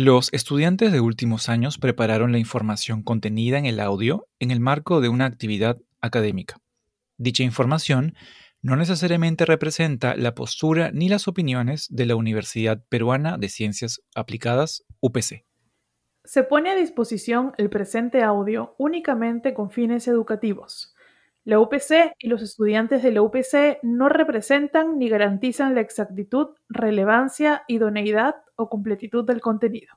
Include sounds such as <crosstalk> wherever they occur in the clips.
Los estudiantes de últimos años prepararon la información contenida en el audio en el marco de una actividad académica. Dicha información no necesariamente representa la postura ni las opiniones de la Universidad Peruana de Ciencias Aplicadas, UPC. Se pone a disposición el presente audio únicamente con fines educativos. La UPC y los estudiantes de la UPC no representan ni garantizan la exactitud, relevancia, idoneidad o completitud del contenido.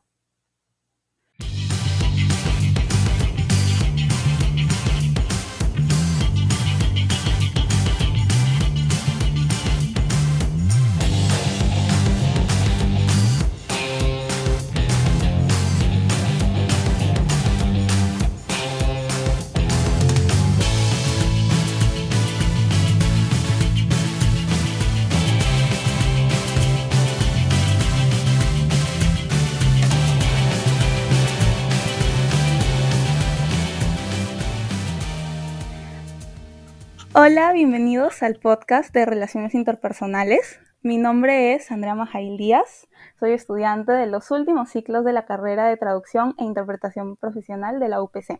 Hola, bienvenidos al podcast de Relaciones Interpersonales. Mi nombre es Andrea Majail Díaz, soy estudiante de los últimos ciclos de la carrera de Traducción e Interpretación Profesional de la UPC.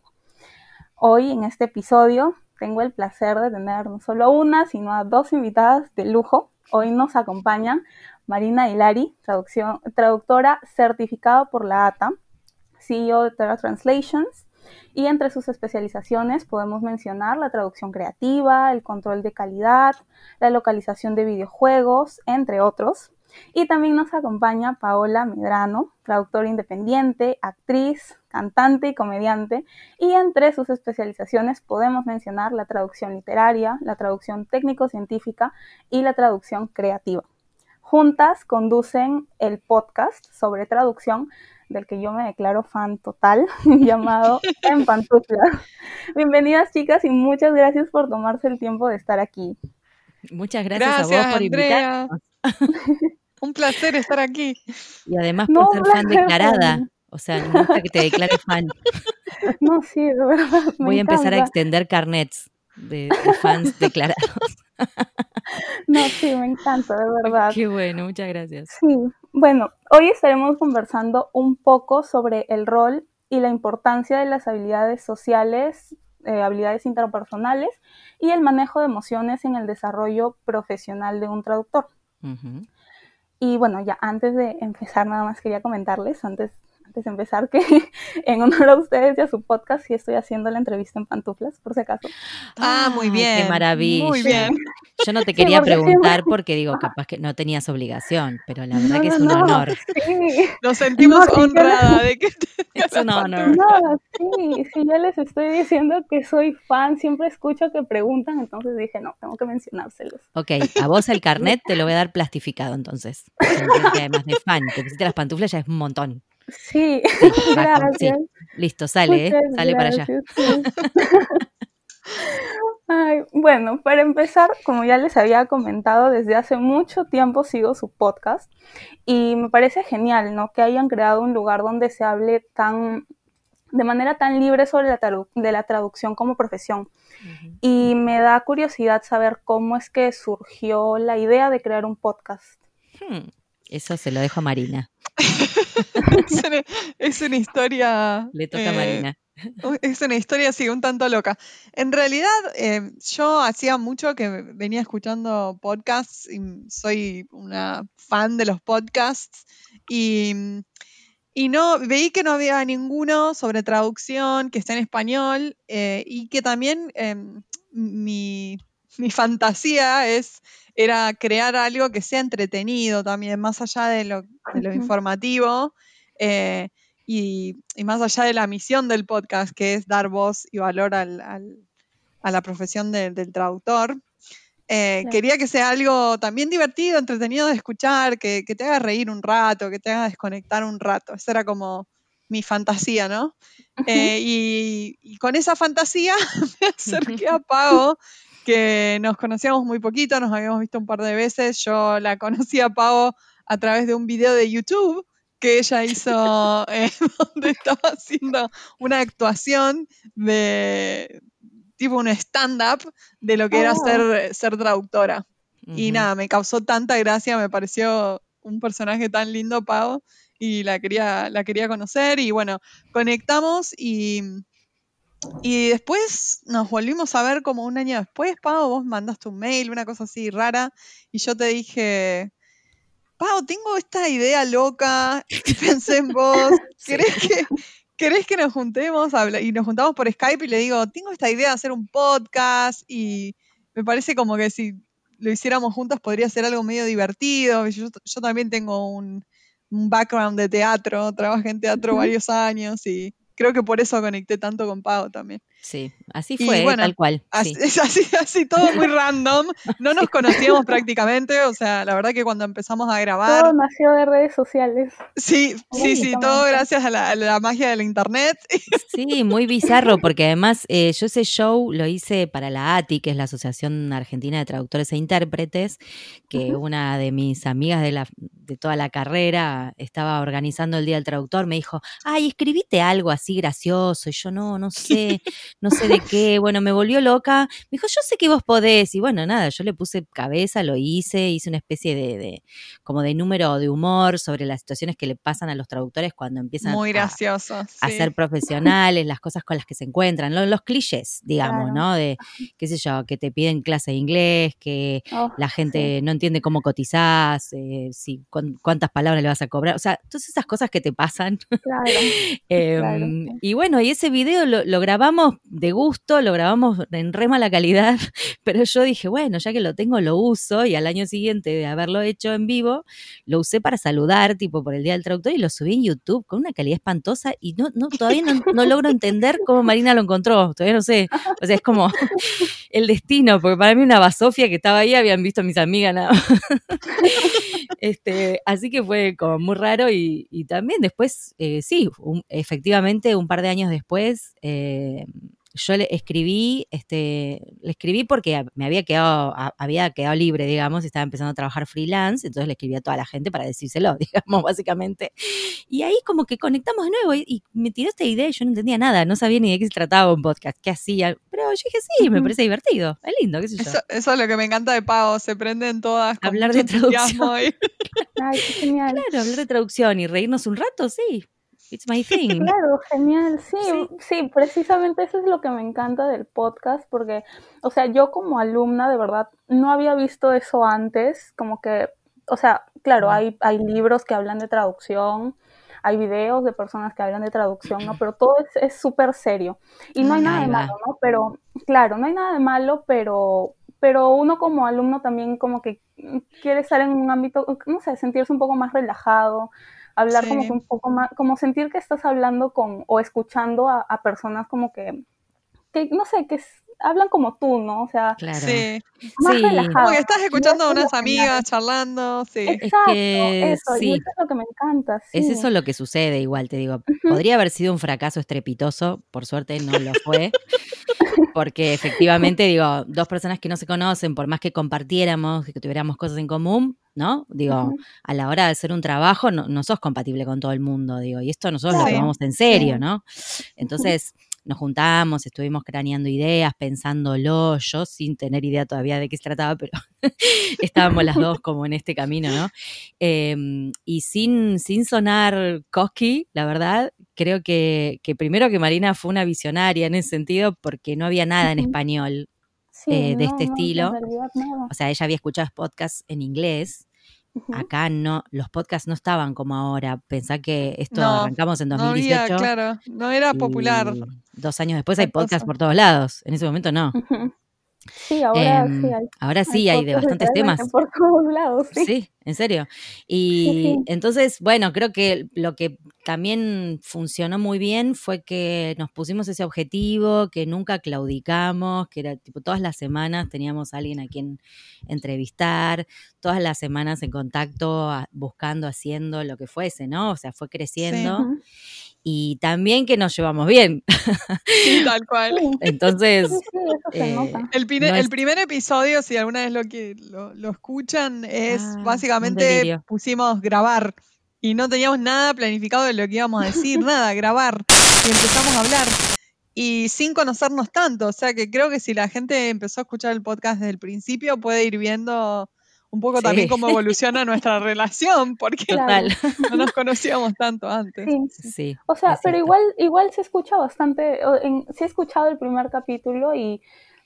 Hoy, en este episodio, tengo el placer de tener no solo a una, sino a dos invitadas de lujo. Hoy nos acompañan Marina Hilari, traductora certificada por la ATA, CEO de Terra Translations, y entre sus especializaciones podemos mencionar la traducción creativa, el control de calidad, la localización de videojuegos, entre otros. Y también nos acompaña Paola Medrano, traductora independiente, actriz, cantante y comediante. Y entre sus especializaciones podemos mencionar la traducción literaria, la traducción técnico-científica y la traducción creativa. Juntas conducen el podcast sobre traducción del que yo me declaro fan total, <laughs> llamado En Pantuflas. Bienvenidas chicas y muchas gracias por tomarse el tiempo de estar aquí. Muchas gracias, a vos por invitarnos. Un placer estar aquí. Y además por ser fan declarada. O sea, me gusta que te declares fan. No, sí, de verdad. Voy a empezar a extender carnets de, de fans <laughs> declarados. No, sí, me encanta, de verdad. Qué bueno, muchas gracias. Sí, bueno, hoy estaremos conversando un poco sobre el rol y la importancia de las habilidades sociales, eh, habilidades interpersonales y el manejo de emociones en el desarrollo profesional de un traductor. Y bueno, ya antes de empezar, nada más quería comentarles, antes antes de empezar, que <laughs> en honor a ustedes y a su podcast, sí estoy haciendo la entrevista en pantuflas, por si acaso. Ah, muy bien. Qué maravilla. Muy bien. Yo no te <laughs> quería preguntar porque digo, capaz que no tenías obligación, pero la verdad que es un honor. Sí. Nos sentimos honrada de que <laughs> es un honor. No, sí, sí, yo les estoy diciendo que soy fan, siempre escucho que preguntan, entonces dije, no, tengo que mencionárselos. Ok, a vos el carnet te lo voy a dar plastificado entonces. Además de fan, te pusiste las pantuflas ya es un montón. Sí, <laughs> <laughs> gracias. Listo, sale, ¿eh? sale para allá. <laughs> bueno, para empezar, como ya les había comentado, desde hace mucho tiempo sigo su podcast y me parece genial, ¿no? Que hayan creado un lugar donde se hable tan de manera tan libre sobre la, de la traducción como profesión. Y me da curiosidad saber cómo es que surgió la idea de crear un podcast. Hmm, eso se lo dejo a Marina. <laughs> es, una, historia. Le toca a eh, Marina. Es una historia así, un tanto loca. En realidad, eh, yo hacía mucho que venía escuchando podcasts y soy una fan de los podcasts y, y no veí que no había ninguno sobre traducción que esté en español eh, y que también em, mi, <laughs> mi fantasía es era crear algo que sea entretenido también, más allá de lo, informativo eh, y, más allá de la misión del podcast, que es dar voz y valor a la profesión del traductor. Eh, quería que sea algo también divertido, entretenido de escuchar, que, te haga reír un rato, que te haga desconectar un rato. Esa era como mi fantasía, ¿no? Eh, y, y, con esa fantasía <laughs> me <laughs> acerqué a Pago que nos conocíamos muy poquito, nos habíamos visto un par de veces. Yo la conocí a Pavo a través de un video de YouTube que ella hizo <laughs> eh, donde estaba haciendo una actuación de tipo un stand-up de lo que era oh. ser, ser traductora. Y nada, me causó tanta gracia, me pareció un personaje tan lindo, Pavo, y la quería, la quería conocer y bueno, conectamos y, y después nos volvimos a ver como un año después, Pau, vos mandaste un mail, una cosa así rara y yo te dije, Pau, tengo esta idea loca y <laughs> pensé en vos, <laughs> ¿querés que... ¿Querés que nos juntemos? Y nos juntamos por Skype y le digo, tengo esta idea de hacer un podcast y me parece como que si lo hiciéramos juntos podría ser algo medio divertido. Yo, yo también tengo un, un, background de teatro, trabajé en teatro varios años y creo que por eso conecté tanto con Pau también. Sí, así fue, tal cual. Así, Es <laughs> así, así, todo muy random. No <laughs> nos conocíamos prácticamente, o sea, la verdad que cuando empezamos a grabar. Todo nació de redes sociales. Sí, sí, sí, todo gracias a la, magia del internet. <laughs> Sí, muy bizarro, porque además eh, yo ese show lo hice para la ATI, que es la Asociación Argentina de Traductores e Intérpretes, que una de mis amigas de, la, de toda la carrera estaba organizando el Día del Traductor, me dijo, ay, escribite algo así gracioso, y yo no, no sé no sé de qué, bueno, me volvió loca. Me dijo, yo sé que vos podés. Y bueno, nada, yo le puse cabeza, lo hice, hice una especie de, como de número de humor sobre las situaciones que le pasan a los traductores cuando empiezan Muy gracioso, a, ser profesionales, las cosas con las que se encuentran, los, clichés, digamos, ¿no? De, qué sé yo, que te piden clase de inglés, que oh, la gente no entiende cómo cotizás, eh, si, cuántas palabras le vas a cobrar, o sea, todas esas cosas que te pasan. Claro, <laughs> em, Y bueno, y ese video lo, lo grabamos de gusto, lo grabamos en re mala calidad, <laughs> pero yo dije, bueno, ya que lo tengo, lo uso y al año siguiente de haberlo hecho en vivo, lo usé para saludar, tipo por el Día del Traductor y lo subí en YouTube con una calidad espantosa y no, no todavía no, logro entender cómo Marina lo encontró, todavía no sé, o sea, es como <laughs> el destino, porque para mí una basofia que estaba ahí habían visto a mis amigas nada <laughs> Este, así que fue como muy raro y, también después, eh, sí, efectivamente, un par de años después, eh, yo le escribí, este, le escribí porque me había quedado, había quedado libre, digamos, y estaba empezando a trabajar freelance, entonces le escribí a toda la gente para decírselo, <laughs> digamos, básicamente. Y ahí como que conectamos de nuevo y, me tiró esta idea y yo no entendía nada, no sabía ni de qué se trataba un podcast, qué hacía, pero yo dije, sí, me parece divertido, es lindo, qué sé yo. Eso, es lo que me encanta de Pau, se prenden todas. hablar de traducción. <laughs> Ay, qué genial. Claro, hablar de traducción y reírnos un rato, sí. It's my thing. Claro, genial. Sí, sí, precisamente eso es lo que me encanta del podcast, porque, o sea, yo como alumna de verdad no había visto eso antes, como que, o sea, claro, hay, hay libros que hablan de traducción, hay videos de personas que hablan de traducción, ¿no? Pero todo es súper serio. Y no hay nada de malo, ¿no? Pero, claro, no hay nada de malo, pero, pero uno como alumno también como que quiere estar en un ámbito, no sé, sentirse un poco más relajado, hablar como que un poco más, como sentir que estás hablando con o escuchando a, personas como que, que, no sé, que hablan como tú, ¿no? O sea, claro. sí. Más sí. Como que estás escuchando a unas amigas charlando, sí. Exacto, eso, sí. y eso es lo que me encanta. Sí. Es eso lo que sucede, igual te digo. Podría haber sido un fracaso estrepitoso, por suerte no lo fue. <laughs> porque efectivamente, digo, dos personas que no se conocen, por más que compartiéramos, que tuviéramos cosas en común, ¿no? Digo, a la hora de hacer un trabajo no, no, sos compatible con todo el mundo, digo, y esto nosotros lo tomamos en serio, ¿no? Entonces nos juntamos, estuvimos craneando ideas, pensándolo, yo sin tener idea todavía de qué se trataba, pero <laughs> estábamos las dos como en este camino, ¿no? Em, y sin, sin sonar cocky, la verdad, creo que, que primero que Marina fue una visionaria en ese sentido porque no había nada en español eh, de este estilo. o sea, ella había escuchado podcasts en inglés. Acá no, los podcasts no estaban como ahora. Pensá que esto arrancamos en 2018. No había, claro, no era popular. Dos años después hay podcasts por todos lados. En ese momento no. Sí, ahora sí em, hay. Ahora sí hay, de bastantes temas. Por todos lados, sí. Sí, en serio. Y entonces, bueno, creo que lo que también funcionó muy bien fue que nos pusimos ese objetivo, que nunca claudicamos, que era tipo todas las semanas teníamos a alguien a quien entrevistar, todas las semanas en contacto, buscando, haciendo lo que fuese, ¿no? O sea, fue creciendo y también que nos llevamos bien. Sí, tal cual. <laughs> Entonces, eh, el, el, primer episodio, si alguna vez lo que lo, escuchan, es ah, básicamente pusimos grabar y no teníamos nada planificado de lo que íbamos a decir, <laughs> nada, grabar. Y empezamos a hablar. Y sin conocernos tanto, o sea que creo que si la gente empezó a escuchar el podcast desde el principio, puede ir viendo un poco también cómo <laughs> evoluciona nuestra relación, porque no nos conocíamos tanto antes. Sí. o sea, pero igual, igual se escucha bastante, en, sí he escuchado el primer capítulo y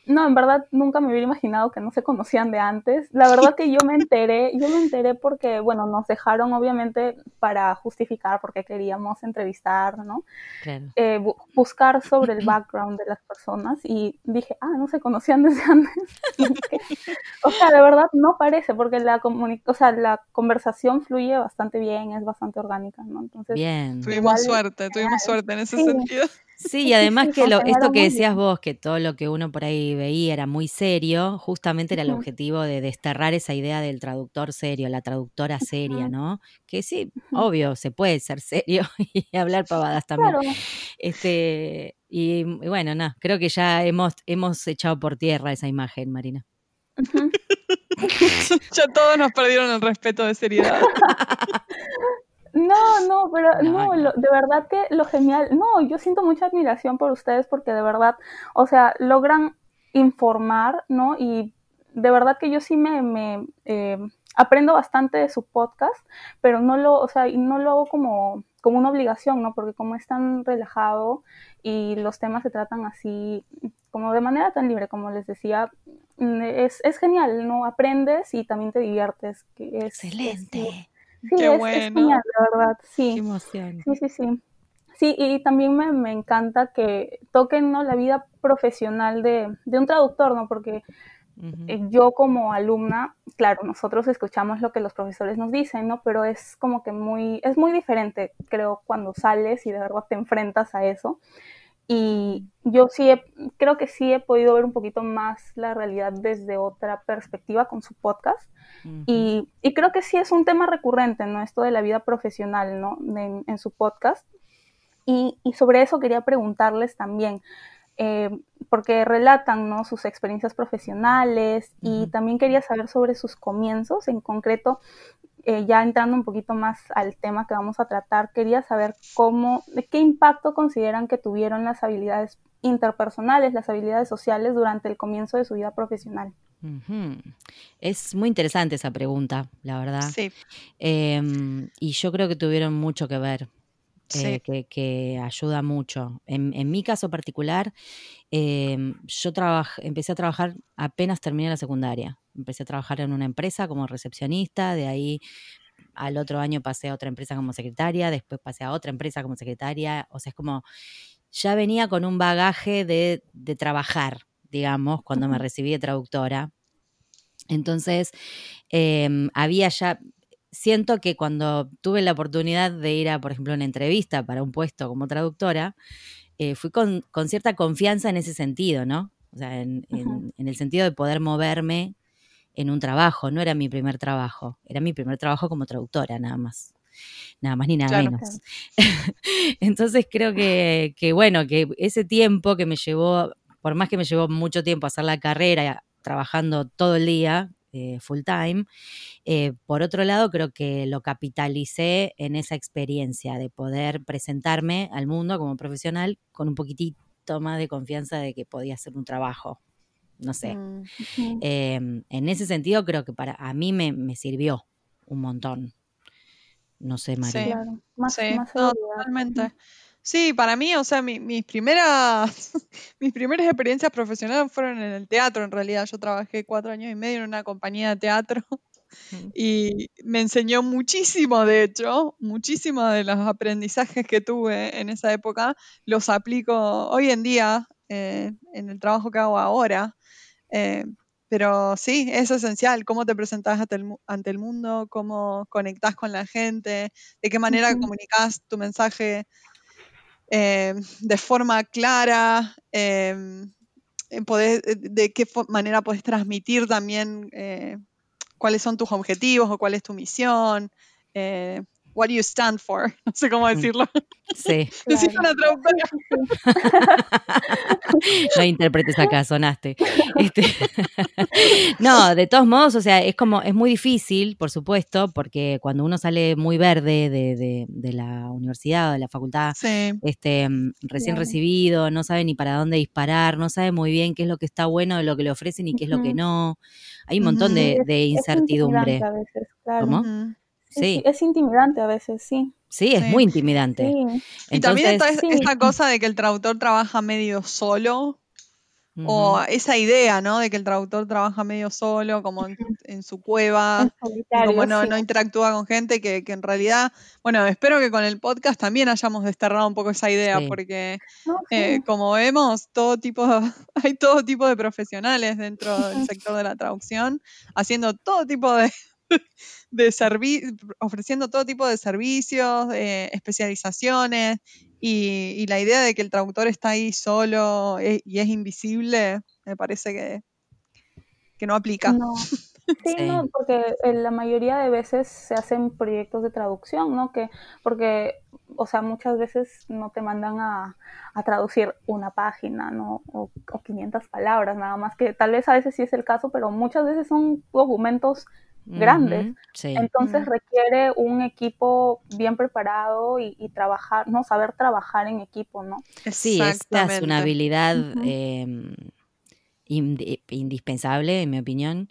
no, en verdad nunca me hubiera imaginado que no se conocían de antes. La verdad que yo me enteré, yo me enteré porque, bueno, nos dejaron obviamente para justificar porque queríamos entrevistar, ¿no? Eh, buscar sobre el <clears throat> background de las personas y dije, ah, no se conocían desde antes. <laughs> o sea, de verdad no parece porque la, o sea, la conversación fluye bastante bien, es bastante orgánica, ¿no? Entonces, bien. Tuvimos suerte, tuvimos suerte en ese sentido. Sí, y además que lo, esto que decías vos, que todo lo que uno por ahí veía era muy serio, justamente era el objetivo de desterrar esa idea del traductor serio, la traductora seria, ¿no? Que sí, obvio, se puede ser serio <laughs> y hablar pavadas también. Este, y, bueno, no, creo que ya hemos, hemos echado por tierra esa imagen, Marina. <laughs> ya todos nos perdieron el respeto de seriedad. <laughs> No, no, pero no, de verdad que lo genial, no, yo siento mucha admiración por ustedes porque de verdad, o sea, logran informar, ¿no? Y de verdad que yo sí me, me eh, aprendo bastante de su podcast, pero no lo, o sea, no lo hago como, como una obligación, ¿no? Porque como es tan relajado y los temas se tratan así, como de manera tan libre, como les decía, mm, es, es genial, ¿no? Aprendes y también te diviertes. Que es, Excelente. Sí, Qué es, bueno. la verdad, sí. Qué emoción. Sí, sí, sí. Sí, y también me, me encanta que toquen ¿no? la vida profesional de, de un traductor, ¿no? Porque eh, yo como alumna, claro, nosotros escuchamos lo que los profesores nos dicen, ¿no? Pero es como que muy, es muy diferente, creo, cuando sales y de verdad te enfrentas a eso. Y yo sí, creo que sí he podido ver un poquito más la realidad desde otra perspectiva con su podcast. y, y, creo que sí es un tema recurrente, ¿no? Esto de la vida profesional, ¿no? en su podcast. Y, y, sobre eso quería preguntarles también, eh, porque relatan, ¿no? Sus experiencias profesionales y también quería saber sobre sus comienzos, en concreto, eh, ya entrando un poquito más al tema que vamos a tratar, quería saber cómo, de qué impacto consideran que tuvieron las habilidades interpersonales, las habilidades sociales durante el comienzo de su vida profesional. Es muy interesante esa pregunta, la verdad. Sí. Em, y yo creo que tuvieron mucho que ver, eh, que, ayuda mucho. En, mi caso particular, em, yo empecé a trabajar apenas terminé la secundaria. Empecé a trabajar en una empresa como recepcionista, de ahí al otro año pasé a otra empresa como secretaria, después pasé a otra empresa como secretaria, o sea, es como, ya venía con un bagaje de, trabajar, digamos, cuando me recibí de traductora. Entonces, em, había ya, siento que cuando tuve la oportunidad de ir a, por ejemplo, una entrevista para un puesto como traductora, eh, fui con, cierta confianza en ese sentido, ¿no? O sea, en, el sentido de poder moverme en un trabajo, no era mi primer trabajo, era mi primer trabajo como traductora nada más, nada más ni nada menos. <laughs> Entonces creo que, bueno, que ese tiempo que me llevó, por más que me llevó mucho tiempo hacer la carrera, trabajando todo el día, eh, full time, eh, por otro lado creo que lo capitalicé en esa experiencia de poder presentarme al mundo como profesional con un poquitito más de confianza de que podía hacer un trabajo no sé. Mm, em, en ese sentido creo que para a mí me, sirvió un montón. No sé, María. Sí, más, totalmente. Sí, para mí, o sea, mis primeras <laughs> mis primeras experiencias profesionales fueron en el teatro, en realidad. Yo trabajé cuatro años y medio en una compañía de teatro y me enseñó muchísimo, de hecho, muchísimo de los aprendizajes que tuve en esa época, los aplico hoy en día eh, en el trabajo que hago ahora. Eh, pero sí, es esencial cómo te presentas ante el, mundo, cómo conectas con la gente, de qué manera comunicas tu mensaje eh, de forma clara, em, de qué manera puedes transmitir también cuáles son tus objetivos o cuál es tu misión. What do you stand for? <laughs> No sé cómo decirlo. Sí. <laughs> Necesito una traductora. no interpretes acá, sonaste. Este, <laughs> no, de todos modos, o sea, es como, es muy difícil, por supuesto, porque cuando uno sale muy verde de, de- de la universidad o de la facultad, Sí. este, mm, recién Claro. recibido, no sabe ni para dónde disparar, no sabe muy bien qué es lo que está bueno de lo que le ofrecen y qué es lo que no. Hay un montón de, Es- de es incertidumbre. veces, claro. ¿Cómo? Sí. es intimidante a veces, sí. Sí, es Sí. muy intimidante. Sí, Y también está Sí. esta cosa de que el traductor trabaja medio solo, o esa idea, ¿no? De que el traductor trabaja medio solo, como en, en su cueva, como no, sí. no interactúa con gente, que, que en realidad, bueno, espero que con el podcast también hayamos desterrado un poco esa idea, Sí. porque No, sí. eh, como vemos, todo tipo, <laughs> hay todo tipo de profesionales dentro del sector de la traducción, haciendo todo tipo de, de servi- ofreciendo todo tipo de servicios, eh, especializaciones, y, y la idea de que el traductor está ahí solo eh, y es invisible, me parece que, que no aplica. No. <laughs> Sí, Sí. no, porque en la mayoría de veces se hacen proyectos de traducción, ¿no? Que, porque, o sea, muchas veces no te mandan a, a traducir una página, ¿no? O, o 500 palabras, nada más que tal vez a veces sí es el caso, pero muchas veces son documentos grandes. sí. Entonces requiere un equipo bien preparado y, y trabajar, ¿no? Saber trabajar en equipo, ¿no? Sí, esta es una habilidad eh, indi- indispensable, en mi opinión,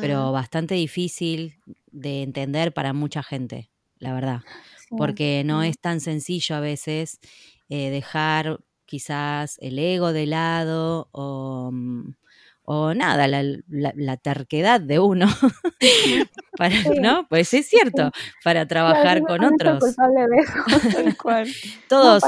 pero bastante difícil de entender para mucha gente, la verdad, Sí. porque no sí. es tan sencillo a veces eh, dejar quizás el ego de lado o, mm, o nada, la, la- la terquedad de uno, <laughs> para, Sí. ¿no? Pues es cierto, para trabajar Claro, con otros. culpable de eso. <laughs> Tal <laughs> cual. No, Todos,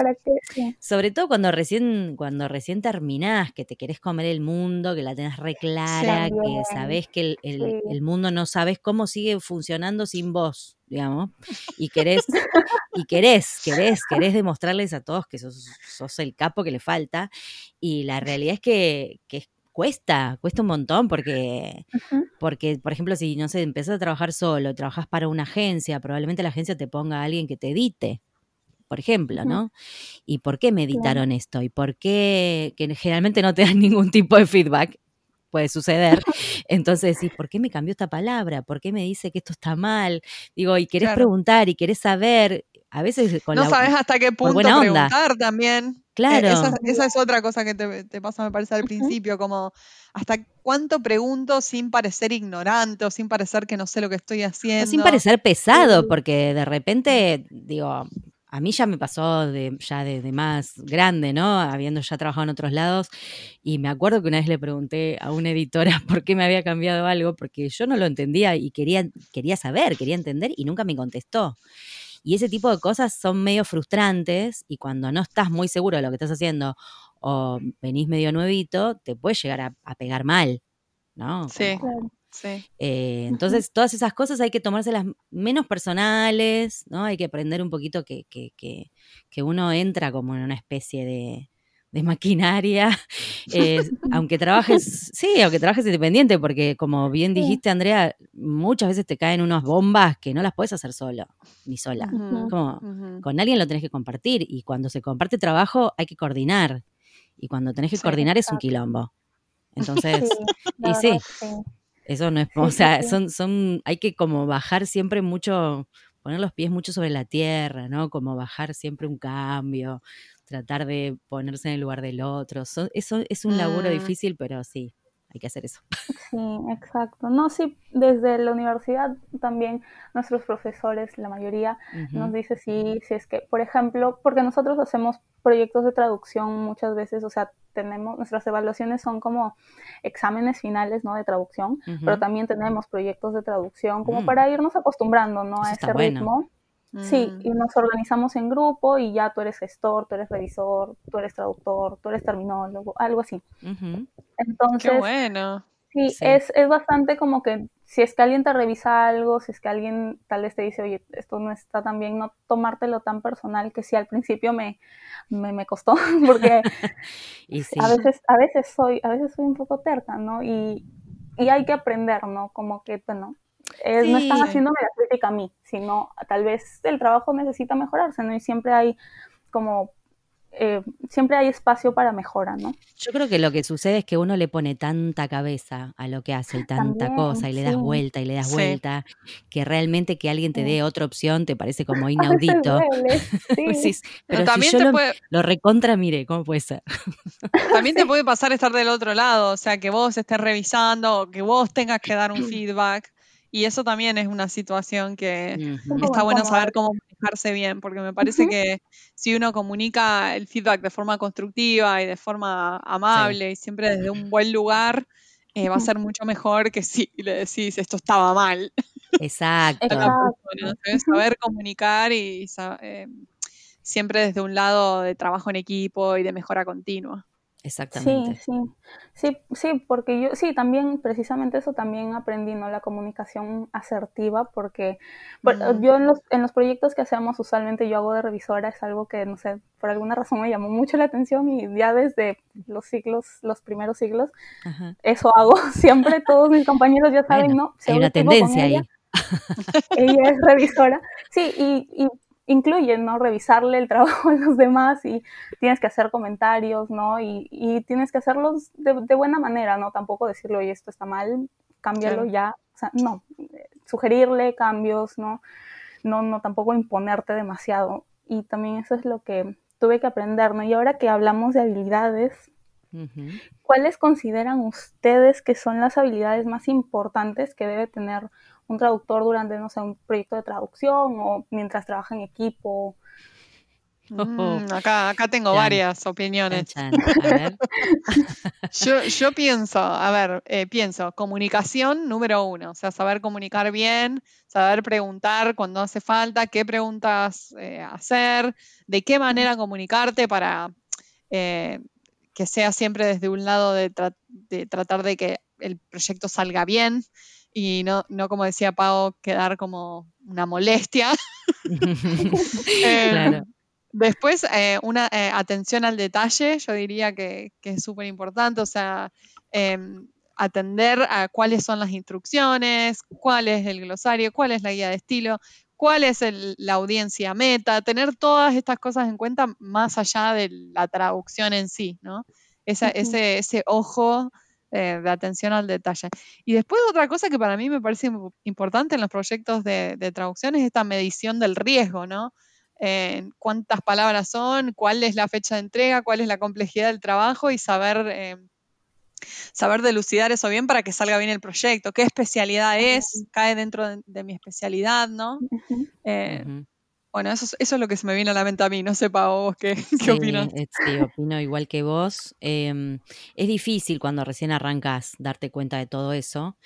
sobre todo cuando recién, cuando recién terminás, que te querés comer el mundo, que la tenés re clara, que sabés que el, el- mundo no sabés cómo sigue funcionando sin vos, digamos, y querés, y querés, querés, querés demostrarles a todos que sos, sos el capo que le falta, y la realidad es que, que cuesta, cuesta un montón, porque porque, por ejemplo, si, no sé, empezás a trabajar solo, trabajas para una agencia, probablemente la agencia te ponga a alguien que te edite, por ejemplo. ¿no? ¿Y por qué me Claro. editaron esto? ¿Y por qué? Que generalmente no te dan <laughs> ningún tipo de feedback. Puede suceder. Entonces decís, ¿por qué me cambió esta palabra? ¿Por qué me dice que esto está mal? Digo, y querés Claro. preguntar y querés saber, a veces con No la... sabes hasta qué punto preguntar también. Eh, Claro. esa, esa es otra cosa que te, te pasa, me parece, al principio, como hasta cuánto pregunto sin parecer ignorante o sin parecer que no sé lo que estoy O haciendo. sin parecer pesado, porque de repente, digo, a mí ya me pasó de, ya de, de más grande, ¿no? Habiendo ya trabajado en otros lados. Y me acuerdo que una vez le pregunté a una editora <laughs> por qué me había cambiado algo, porque yo no lo entendía y quería, quería saber, quería entender y nunca me contestó. Y ese tipo de cosas son medio frustrantes y cuando no estás muy seguro de lo que estás haciendo o venís medio nuevito, te puede llegar a, a pegar mal, ¿no? Sí. Como-. Sí. eh, entonces, todas esas cosas hay que tomárselas menos personales, ¿no? Hay que aprender un poquito que, que, que, que uno entra como en una especie de, de maquinaria, <laughs> eh, aunque trabajes, sí, aunque trabajes independiente, porque como bien dijiste, Andrea, muchas veces te caen unas bombas que no las puedes hacer solo, ni sola. Como, con alguien lo tenés que compartir y cuando se comparte trabajo hay que coordinar. Y cuando tenés que Sí, coordinar es un quilombo. <laughs> Entonces, Sí, y sí. sí. eso no es, o sea, son, son, hay que como bajar siempre mucho, poner los pies mucho sobre la tierra, ¿no? Como bajar siempre un cambio, tratar de ponerse en el lugar del otro. So- eso es un laburo Mm. difícil, pero sí, hay que hacer eso. Sí, exacto. No, sí, desde la universidad también nuestros profesores, la mayoría, nos dice sí, si es que, por ejemplo, porque nosotros hacemos proyectos de traducción muchas veces, o sea, tenemos, nuestras evaluaciones son como exámenes finales, ¿no? De traducción, pero también tenemos proyectos de traducción como Mm. para irnos acostumbrando, ¿no? Eso A ese bueno. Sí, Mm. y nos organizamos en grupo y ya tú eres gestor, tú eres revisor, tú eres traductor, tú eres terminólogo, algo así. Entonces, Qué bueno. Sí, Sí. Es, es bastante como que si es que alguien te revisa algo, si es que alguien tal vez te dice, oye, esto no está tan bien, no tomártelo tan personal que sí al principio me, me, me costó, <laughs> porque <laughs> Y sí, a veces, a veces soy, a veces soy un poco terca, ¿no? Y, y hay que aprender, ¿no? Como que, bueno, no están haciéndome la crítica a mí, sino tal vez el trabajo necesita mejorarse, ¿no? Y siempre hay como, eh, siempre hay espacio para mejora, ¿no? Yo creo que lo que sucede es que uno le pone tanta cabeza a lo que hace y tanta También, cosa y le das sí. vuelta y le das Sí. vuelta, que realmente que alguien te Sí. dé otra opción te parece como <laughs> inaudito. duele, <laughs> sí. Decís, Pero si también yo te lo, puede, lo recontra mire, ¿cómo puede ser? <laughs> también te puede pasar estar del otro lado, o sea, que vos estés revisando, que vos tengas que dar un <clears throat> feedback. Y eso también es una situación que está bueno saber cómo manejarse bien, porque me parece que si uno comunica el feedback de forma constructiva y de forma amable y siempre desde un buen lugar, eh, va a ser mucho mejor que si le decís esto estaba mal <laughs> Exacto. Saber comunicar y eh, siempre desde un lado de trabajo en equipo y de mejora continua. Sí, Exactamente. sí, sí, sí, porque yo, sí, también, precisamente eso también aprendí, ¿no? La comunicación asertiva, porque por- Mm. yo en los, en los proyectos que hacemos, usualmente yo hago de revisora, es algo que, no sé, por alguna razón me llamó mucho la atención y ya desde los siglos, los primeros siglos, Ajá. eso hago. <laughs> Siempre todos mis compañeros ya saben, Bueno, ¿no? Si hay una tendencia ella, ahí. ella es revisora. Sí, y, y incluye, ¿no? Revisarle el trabajo a los demás y tienes que hacer comentarios, ¿no? Y, y tienes que hacerlos de, de buena manera, ¿no? Tampoco decirle, oye, esto está mal, cámbialo ya. O sea, no, sugerirle cambios, ¿no? No, no tampoco imponerte demasiado. Y también eso es lo que tuve que aprender, ¿no? Y ahora que hablamos de habilidades. ¿cuáles consideran ustedes que son las habilidades más importantes que debe tener un traductor durante, no sé, un proyecto de traducción o mientras trabaja en equipo? Mm, acá, acá tengo Chan. varias Chan, opiniones. chan. A ver. <laughs> Yo, yo pienso, a ver, eh, pienso, comunicación número uno, o sea, saber comunicar bien, saber preguntar cuando hace falta, qué preguntas eh, hacer, de qué manera comunicarte para eh, que sea siempre desde un lado de, tra- de tratar de que el proyecto salga bien y no, no como decía Pau, quedar como una molestia. <laughs> Eh, Claro. Después, eh, una eh, atención al detalle, yo diría que, que es súper importante, o sea, em, atender a cuáles son las instrucciones, cuál es el glosario, cuál es la guía de estilo, cuál es el- la audiencia meta, tener todas estas cosas en cuenta más allá de la traducción en sí, ¿no? Esa- ese, ese ojo eh, de atención al detalle. Y después otra cosa que para mí me parece im- importante en los proyectos de, de traducción es esta medición del riesgo, ¿no? eh, cuántas palabras son, cuál es la fecha de entrega, cuál es la complejidad del trabajo y saber, eh, saber delucidar eso bien para que salga bien el proyecto, qué especialidad es, cae dentro de, de mi especialidad, ¿no? Eh. Bueno, eso, es- eso es lo que se me viene a la mente a mí, no sé, Pau, vos qué, <laughs> qué Sí, opinas. eh, sí, opino igual que vos. Em, es difícil cuando recién arrancas darte cuenta de todo eso,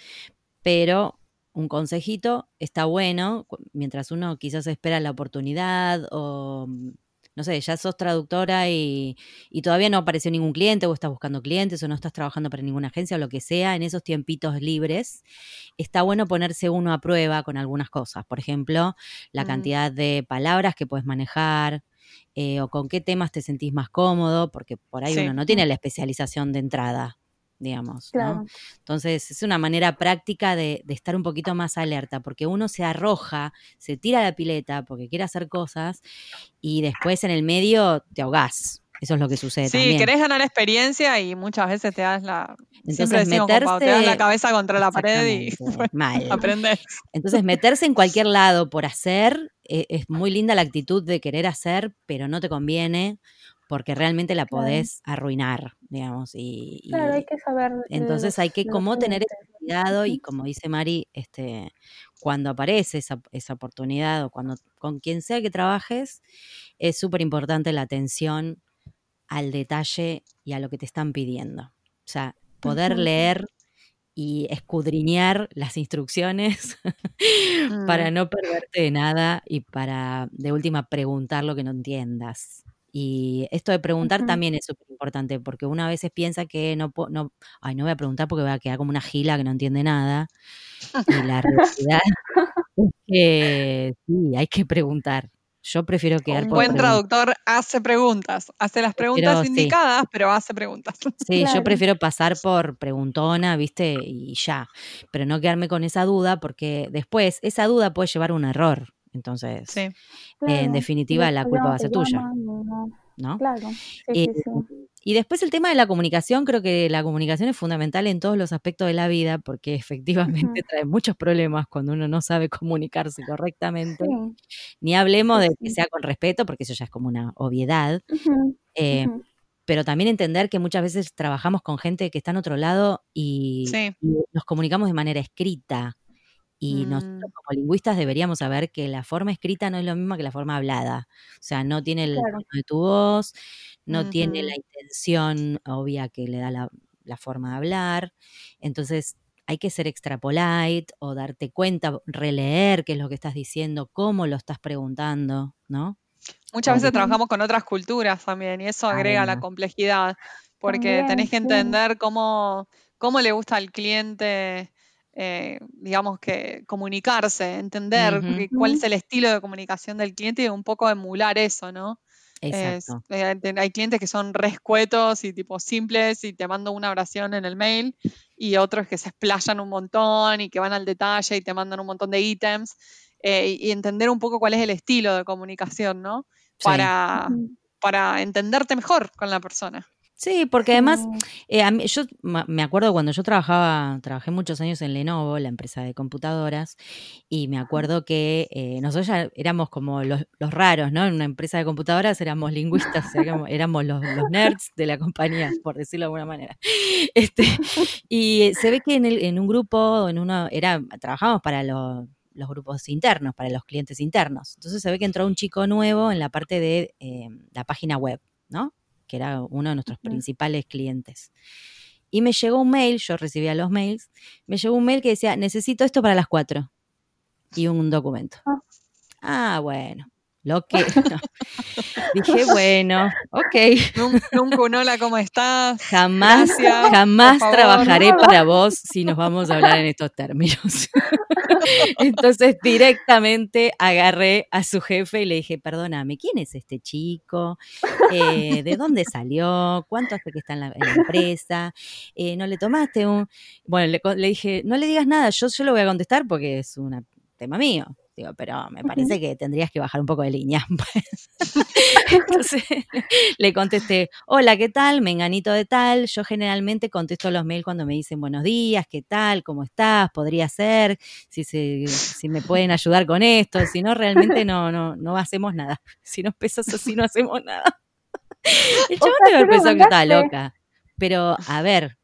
pero un consejito está bueno mientras uno quizás espera la oportunidad o, mm, no sé, ya sos traductora y, y todavía no apareció ningún cliente o estás buscando clientes o no estás trabajando para ninguna agencia o lo que sea, en esos tiempitos libres, está bueno ponerse uno a prueba con algunas cosas. Por ejemplo, la Mm. cantidad de palabras que puedes manejar, eh, o con qué temas te sentís más cómodo, porque por ahí Sí. uno no tiene la especialización de entrada, digamos, ¿no? Entonces es una manera práctica de, de estar un poquito más alerta, porque uno se arroja, se tira a la pileta porque quiere hacer cosas y después en el medio te ahogás. Eso es lo que sucede Sí, también. querés ganar experiencia y muchas veces te das la, Entonces decimos Pau, te das la meterse... cabeza contra la pared y <laughs> mal. aprendes. Entonces, meterse en cualquier lado por hacer, eh, es muy linda la actitud de querer hacer, pero no te conviene porque realmente la Claro. podés arruinar, digamos. Y, Claro, hay que saber. entonces hay que como tener ese cuidado y como dice Mari, este, cuando aparece esa, esa oportunidad o cuando con quien sea que trabajes, es súper importante la atención al detalle y a lo que te están pidiendo. O sea, poder leer y escudriñar las instrucciones <laughs> para Mm, no perderte de nada y para de última preguntar lo que no entiendas. Y esto de preguntar también es súper importante porque uno a veces piensa que no, no, ay, no voy a preguntar porque voy a quedar como una gila que no entiende nada. Y la realidad <laughs> es que sí, hay que preguntar. Yo prefiero quedar Un por buen traductor hace preguntas, hace las preguntas Prefiero, sí. indicadas, pero hace preguntas. Sí, yo prefiero pasar por preguntona, ¿viste? Y ya. Pero no quedarme con esa duda porque después esa duda puede llevar a un error. Entonces, Sí. Claro, definitiva, la culpa va a ser tuya. no-. Claro, sí, Eh, sí, sí. Y después el tema de la comunicación, creo que la comunicación es fundamental en todos los aspectos de la vida porque <laughs> efectivamente trae muchos problemas cuando uno no sabe comunicarse correctamente. Ni hablemos de que sea con respeto, porque eso ya es como una obviedad. Eh, pero también entender que muchas veces trabajamos con gente que está en otro lado y nos comunicamos de manera escrita. Y nosotros Mm. como lingüistas deberíamos saber que la forma escrita no es lo mismo que la forma hablada. O sea, no tiene el Claro. tono de tu voz, no tiene la intención obvia que le da la, la forma de hablar. Entonces hay que ser extra polite o darte cuenta, releer qué es lo que estás diciendo, cómo lo estás preguntando, ¿no? Muchas veces trabajamos con otras culturas también y eso agrega la complejidad, porque También, tenés que sí. entender cómo, cómo le gusta al cliente, eh, digamos que comunicarse, entender cuál es el estilo de comunicación del cliente y un poco emular eso, ¿no? Es- Exacto. eh, te- hay clientes que son rescuetos y tipo simples y te mando una oración en el mail y otros que se explayan un montón y que van al detalle y te mandan un montón de ítems eh, y, entender un poco cuál es el estilo de comunicación, ¿no? Sí. Para, para entenderte mejor con la persona. Sí, porque además. Eh, a mí- yo me acuerdo cuando yo trabajaba, trabajé muchos años en Lenovo, la empresa de computadoras, y me acuerdo que eh, nosotros ya éramos como los, los raros, ¿no? En una empresa de computadoras éramos lingüistas, éramos, éramos los, los nerds de la compañía, por decirlo de alguna manera. <laughs> Este, y se ve que en, el- en un grupo, en uno, era, trabajábamos para los, los grupos internos, para los clientes internos. Entonces se ve que entró un chico nuevo en la parte de eh, la página web, ¿no? Que era uno de nuestros principales clientes. Y me llegó un mail, yo recibía los mails, me llegó un mail que decía, necesito esto para las cuatro. Y un documento. Ah. Ah, bueno. Lo que... no. <laughs> Dije, bueno, ok. Nun- Nunca un hola, ¿cómo estás? Jamás, Gracias, jamás favor. trabajaré para vos si nos vamos a hablar en estos términos. <laughs> Entonces directamente agarré a su jefe y le dije, perdóname, ¿quién es este chico? Eh, ¿De dónde salió? ¿Cuánto hace que está en la, en la empresa? Eh, ¿No le tomaste un...? Bueno, le dije, no le digas nada, yo, yo lo voy a contestar porque es un tema mío. Digo, pero me parece que tendrías que bajar un poco de línea. <laughs> Entonces le contesté, hola, ¿qué tal? Menganito de tal. Yo generalmente contesto los mails cuando me dicen buenos días, ¿qué tal? ¿Cómo estás? Podría ser, si, se, si me pueden ayudar con esto. Si no, realmente no, no, no hacemos nada. Si no pesas así, no hacemos nada. El O chabón sea, haber tú le pensado que estaba loca. Pero, a ver,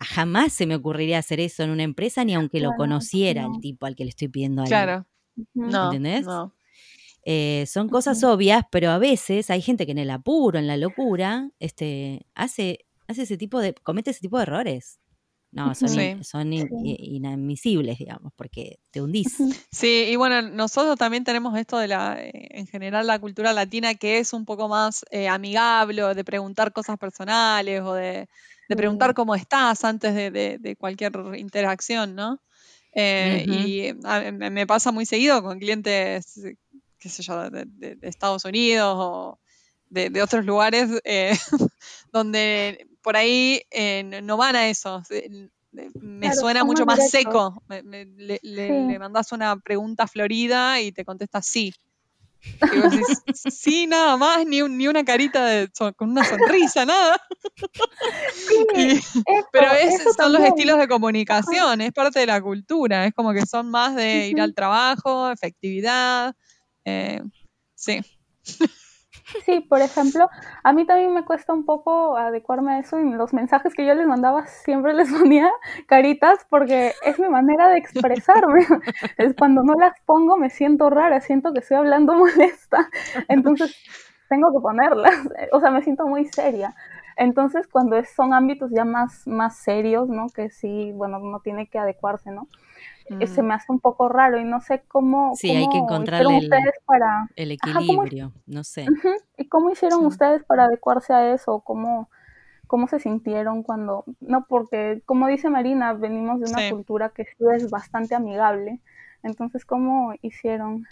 jamás se me ocurriría hacer eso en una empresa, ni aunque lo conociera el tipo al que le estoy pidiendo algo. Claro. No. ¿Entendés? no. Eh, son cosas obvias, pero a veces hay gente que en el apuro, en la locura, este, hace, hace ese tipo de, comete ese tipo de errores. No, son, in- son in- Sí. i- inadmisibles, digamos, porque te hundís. Sí, y bueno, nosotros también tenemos esto de la, eh, en general, la cultura latina que es un poco más eh, amigable, de preguntar cosas personales o de, de preguntar Sí. cómo estás antes de, de- de cualquier interacción, ¿no? Eh. Y a- me me pasa muy seguido con clientes, eh, qué sé yo, de, de- de Estados Unidos o de, de otros lugares eh, <laughs> donde por ahí eh, no- van a eso. Me Claro, suena mucho más seco. Me- me- le, le, Sí. le mandás una pregunta florida y te contesta sí. Y vos decís, sí, nada más, ni, un- ni una carita de, con una sonrisa, nada. <laughs> Y- Eso, pero es, son los estilos de comunicación, es parte de la cultura, es como que son más de ir al trabajo, efectividad. eh, sí, Sí, por ejemplo, a mí también me cuesta un poco adecuarme a eso y los mensajes que yo les mandaba siempre les <laughs> ponía caritas porque es mi manera de expresarme. <laughs> Es cuando no las pongo me siento rara, siento que estoy hablando <laughs> molesta, entonces tengo que ponerlas, o sea, me siento muy seria. Entonces, cuando es- son ámbitos ya más, más serios, ¿no? Que sí, bueno, uno tiene que adecuarse, ¿no? Eh, Se Mm. me hace un poco raro y no sé cómo, Sí, hay que cómo encontrarle el- ustedes para... El Ajá, ¿cómo equilibrio, no sé. ¿Y cómo hicieron Sí. ustedes para adecuarse a eso? ¿Cómo, cómo se sintieron cuando...? No, porque como dice Marina, venimos de una Sí. cultura que sí es bastante amigable. Entonces, ¿cómo hicieron?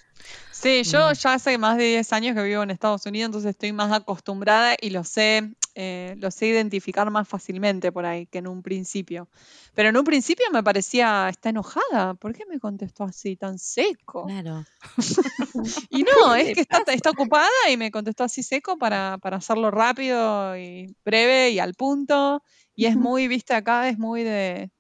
Sí, yo ya hace más de 10 años que vivo en Estados Unidos, entonces estoy más acostumbrada y lo sé, eh, lo sé identificar más fácilmente por ahí que en un principio. Pero en un principio me parecía, está enojada, ¿por qué me contestó así tan seco? Claro. <laughs> Y no, es que está, está ocupada y me contestó así seco para, para hacerlo rápido y breve y al punto. Y es muy, viste, acá es muy de,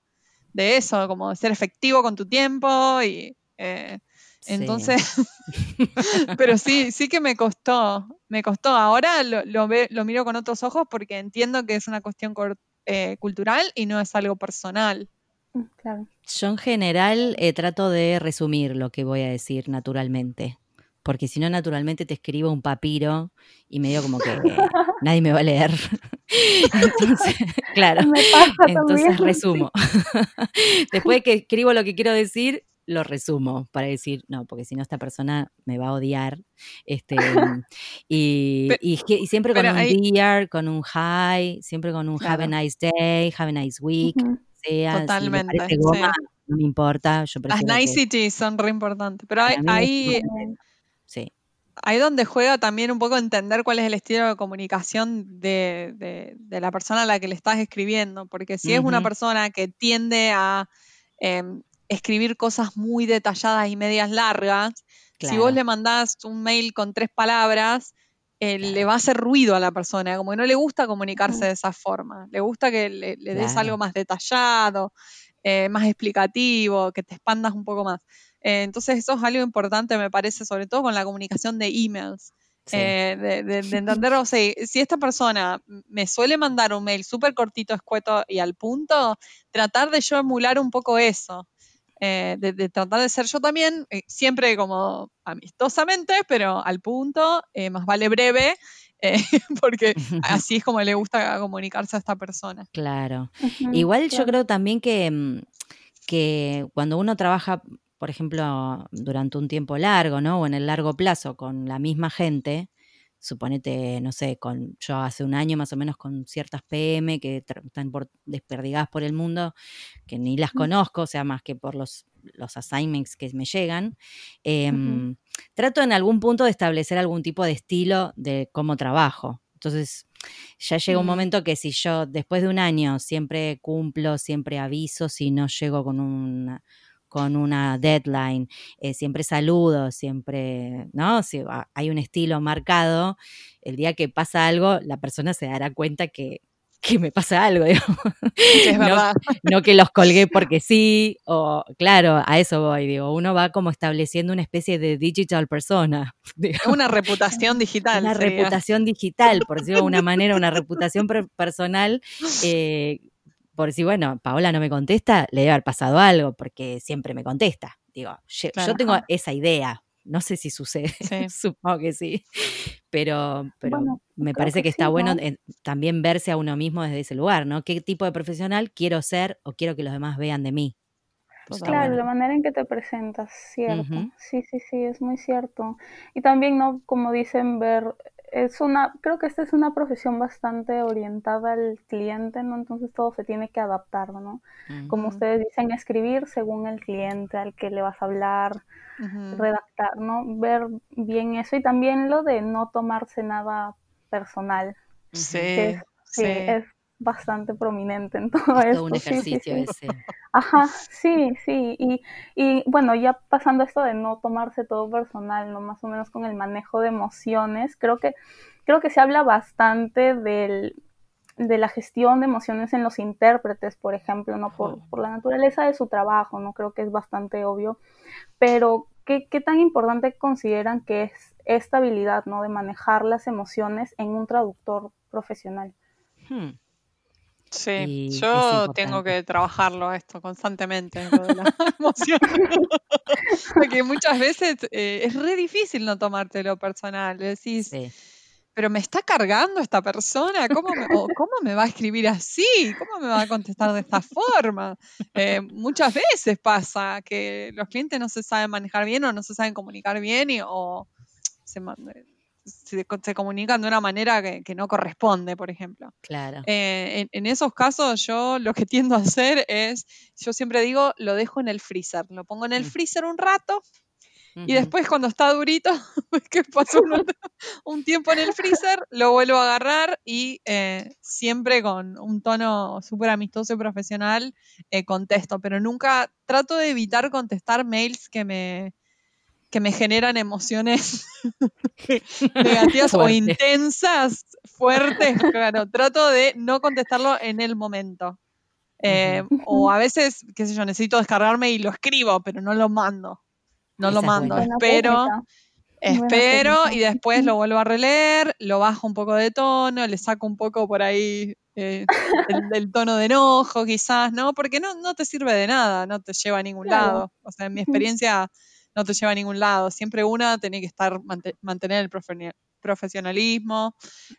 de eso, como de ser efectivo con tu tiempo y... eh, Sí. entonces, <laughs> pero sí, sí que me costó, me costó. Ahora lo, lo, ve- lo miro con otros ojos porque entiendo que es una cuestión eh, cultural y no es algo personal. Mm, Claro. Yo en general eh, trato de resumir lo que voy a decir naturalmente. Porque si no, naturalmente te escribo un papiro y medio como que <laughs> nadie me va a leer. <laughs> Entonces, claro. Me pasa Entonces también. resumo. Después que escribo lo que quiero decir, lo resumo para decir, no, porque si no esta persona me va a odiar. Este, <laughs> y, y siempre con un ahí- dear, con un hi, siempre con un have a nice day, have a nice week, sea, si Totalmente, sí. no me importa, yo Las niceties son re importantes, pero hay, ahí, Bien. sí, ahí donde juega también un poco entender cuál es el estilo de comunicación de, de- de la persona a la que le estás escribiendo, porque si es una persona que tiende a em, escribir cosas muy detalladas y medias largas, si vos le mandás un mail con tres palabras, eh, le va a hacer ruido a la persona, como que no le gusta comunicarse Ujú. de esa forma, le gusta que le, le des Claro. algo más detallado, eh, más explicativo, que te expandas un poco más. Eh, entonces eso es algo importante, me parece, sobre todo con la comunicación de emails. sí, eh, de, de- de <laughs> entender, o sea, si esta persona me suele mandar un mail súper cortito, escueto y al punto, tratar de yo emular un poco eso. Eh, de, de tratar de ser yo también, eh, siempre como amistosamente, pero al punto, eh, más vale breve, eh, <laughs> porque <laughs> así es como le gusta comunicarse a esta persona. claro. Igual yo creo también que, mm, que cuando uno trabaja, por ejemplo, durante un tiempo largo, ¿no? O en el largo plazo con la misma gente, suponete, no sé, con yo hace un año más o menos con ciertas PM que están por, desperdigadas por el mundo, que ni las conozco, o sea, más que por los, los assignments que me llegan, em, trato en algún punto de establecer algún tipo de estilo de cómo trabajo. Entonces, ya llega un Mm, momento que si yo después de un año siempre cumplo, siempre aviso, si no llego con una, con una deadline, eh, siempre saludo, siempre, ¿no? Si ha- hay un estilo marcado, el día que pasa algo, la persona se dará cuenta que, que me pasa algo, <laughs> digamos. es verdad. no que los colgué <laughs> porque sí, o claro, a eso voy, digo, uno va como estableciendo una especie de digital persona, <laughs> una reputación digital. una sería. reputación digital, por decirlo de una manera, una reputación per- personal, eh, por si, bueno, Paola no me contesta, le debe haber pasado algo, porque siempre me contesta. Digo, yo, tengo esa idea, no sé si sucede, Sí. <laughs> supongo que sí, pero, pero Bueno, me parece que que está bueno ¿no? también verse a uno mismo desde ese lugar, ¿no? ¿Qué tipo de profesional quiero ser o quiero que los demás vean de mí? Claro, la manera en que te presentas, cierto. Sí, sí, sí, es muy cierto. Y también, ¿no? Como dicen, ver, es una, creo que esta es una profesión bastante orientada al cliente, ¿no? Entonces todo se tiene que adaptar, ¿no? Como ustedes dicen, escribir según el cliente al que le vas a hablar, redactar, ¿no? Ver bien eso y también lo de no tomarse nada personal, que Sí, es, sí, sí. es bastante prominente en todo Es todo un esto, <laughs> sí, sí, ejercicio sí. ese. Ajá, sí, sí, y, y bueno, ya pasando esto de no tomarse todo personal, ¿no? Más o menos con el manejo de emociones, creo que, creo que se habla bastante del, de la gestión de emociones en los intérpretes, por ejemplo, ¿no? Por, por la naturaleza de su trabajo, ¿no? Creo que es bastante obvio, pero ¿qué, qué tan importante consideran que es esta habilidad, ¿no? De manejar las emociones en un traductor profesional. Hmm. Sí, yo tengo que trabajarlo esto constantemente, lo de la <laughs> emoción. Porque muchas veces eh, es re difícil no tomártelo personal. Decís, Sí. pero me está cargando esta persona, ¿cómo me, cómo me va a escribir así? ¿Cómo me va a contestar de esta forma? Eh, muchas veces pasa que los clientes no se saben manejar bien o no se saben comunicar bien y, o se, ma- se, comunican de una manera que, no corresponde, por ejemplo. Claro. Eh, en, esos casos yo lo que tiendo a hacer es, yo siempre digo, lo dejo en el freezer, lo pongo en el mm. freezer un rato y después cuando está durito, <laughs> que pasó un, tiempo en el freezer, lo vuelvo a agarrar y eh, siempre con un tono súper amistoso y profesional eh, contesto, pero nunca trato de evitar contestar mails que me, que me generan emociones <laughs> <laughs> negativas o intensas, fuertes. <laughs> Claro, trato de no contestarlo en el momento. Eh, o a veces, qué sé yo, necesito descargarme y lo escribo, pero no lo mando. No lo mando, espero, espero y después lo vuelvo a releer, lo bajo un poco de tono, le saco un poco por ahí eh, el, tono de enojo quizás, ¿no? Porque no, no te sirve de nada, no te lleva a ningún lado. O sea, en mi experiencia no te lleva a ningún lado. Siempre una tiene que estar, mantener el profesionalismo.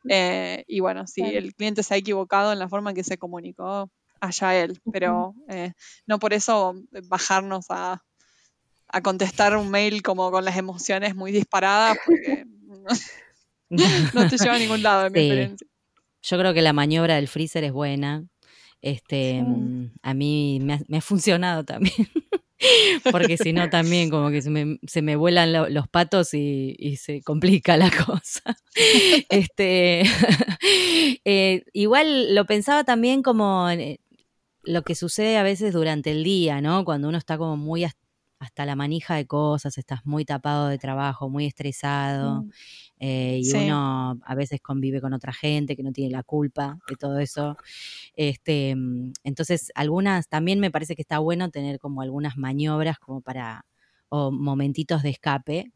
Eh, y bueno, si el cliente se ha equivocado en la forma en que se comunicó, allá él. Pero eh, no por eso bajarnos a, a contestar un mail como con las emociones muy disparadas, porque <laughs> no, te lleva a ningún lado, en mi experiencia. Yo creo que la maniobra del freezer es buena. Este, mm, A mí me ha, funcionado también. Porque si no, también como que se me, se me vuelan los patos y, se complica la <laughs> cosa. este, <laughs> eh, igual lo pensaba también como eh, lo que sucede a veces durante el día, ¿no? Cuando uno está como muy hasta la manija de cosas, estás muy tapado de trabajo, muy estresado, mm. eh, y uno a veces convive con otra gente que no tiene la culpa de todo eso. Este, mm, entonces, algunas, también me parece que está bueno tener como algunas maniobras como para, o momentitos de escape,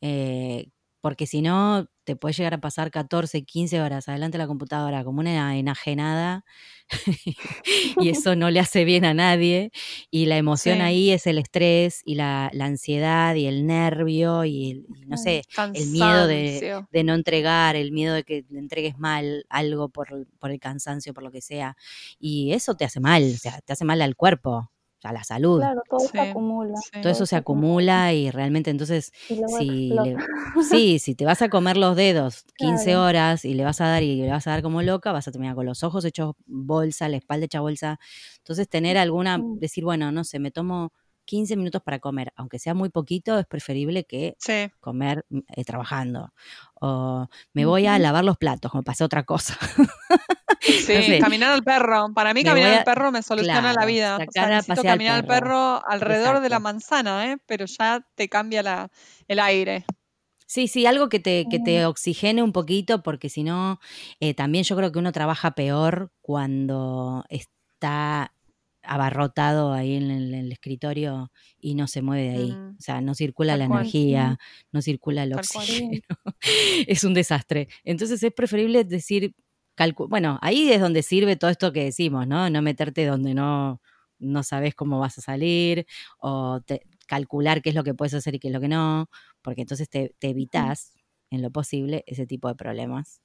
eh, porque si no, te puede llegar a pasar 14, 15 horas adelante de la computadora como una enajenada <laughs> y eso no le hace bien a nadie. Y la <laughs> emoción ahí es el estrés y la, ansiedad y el nervio y, no sé, el miedo de, no entregar, el miedo de que le entregues mal algo por, por el cansancio, por lo que sea. Y eso te hace mal, o sea, te hace mal al cuerpo a la salud. Claro, todo se acumula. Todo eso se acumula y realmente entonces, si <laughs> sí, si te vas a comer los dedos 15 horas y le vas a dar y le vas a dar como loca, vas a terminar con los ojos hechos bolsa, la espalda hecha bolsa. Entonces, tener alguna, decir, bueno, no sé, me tomo 15 minutos para comer, aunque sea muy poquito, es preferible que comer eh, trabajando. O me voy a lavar los platos, como pase otra cosa. <laughs> Sí, caminar al perro. Para mí caminar al perro me soluciona la vida. O sea, necesito caminar al perro, alrededor de la manzana, ¿eh? pero ya te cambia la, el aire. Sí, sí, algo que te, que te oxigene un poquito, porque si no, eh, también yo creo que uno trabaja peor cuando está abarrotado ahí en el, escritorio y no se mueve de ahí. Mm. O sea, no circula la energía, no circula el oxígeno. <laughs> es un desastre. Entonces es preferible decir, bueno, ahí es donde sirve todo esto que decimos, ¿no? No meterte donde no, no sabes cómo vas a salir o calcular qué es lo que puedes hacer y qué es lo que no, porque entonces te, evitas en lo posible ese tipo de problemas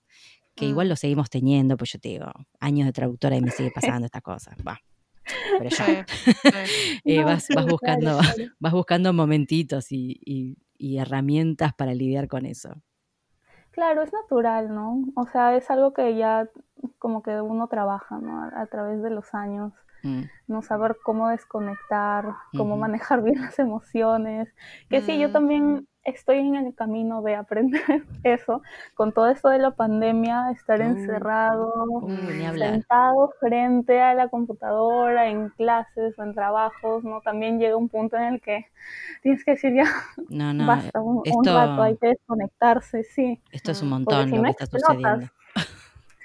que igual mm. lo seguimos teniendo, pues yo te digo, años de traductora y me sigue pasando esta cosa. Va. Pero ya. <laughs> Eh, vas, <laughs> buscando, vas buscando momentitos y, herramientas para lidiar con eso. Claro, es natural, ¿no? O sea, es algo que ya como que uno trabaja, ¿no? A, través de los años, mm. no saber cómo desconectar, cómo manejar <laughs> bien las emociones. Que sí, yo mm. también estoy en el camino de aprender <laughs> eso, con todo esto de la pandemia, estar uh, encerrado, sentado frente a la computadora, en clases o en trabajos, ¿no? También llega un punto en el que tienes que decir ya, basta un, rato, hay que desconectarse, sí. Esto es un montón lo que está sucediendo.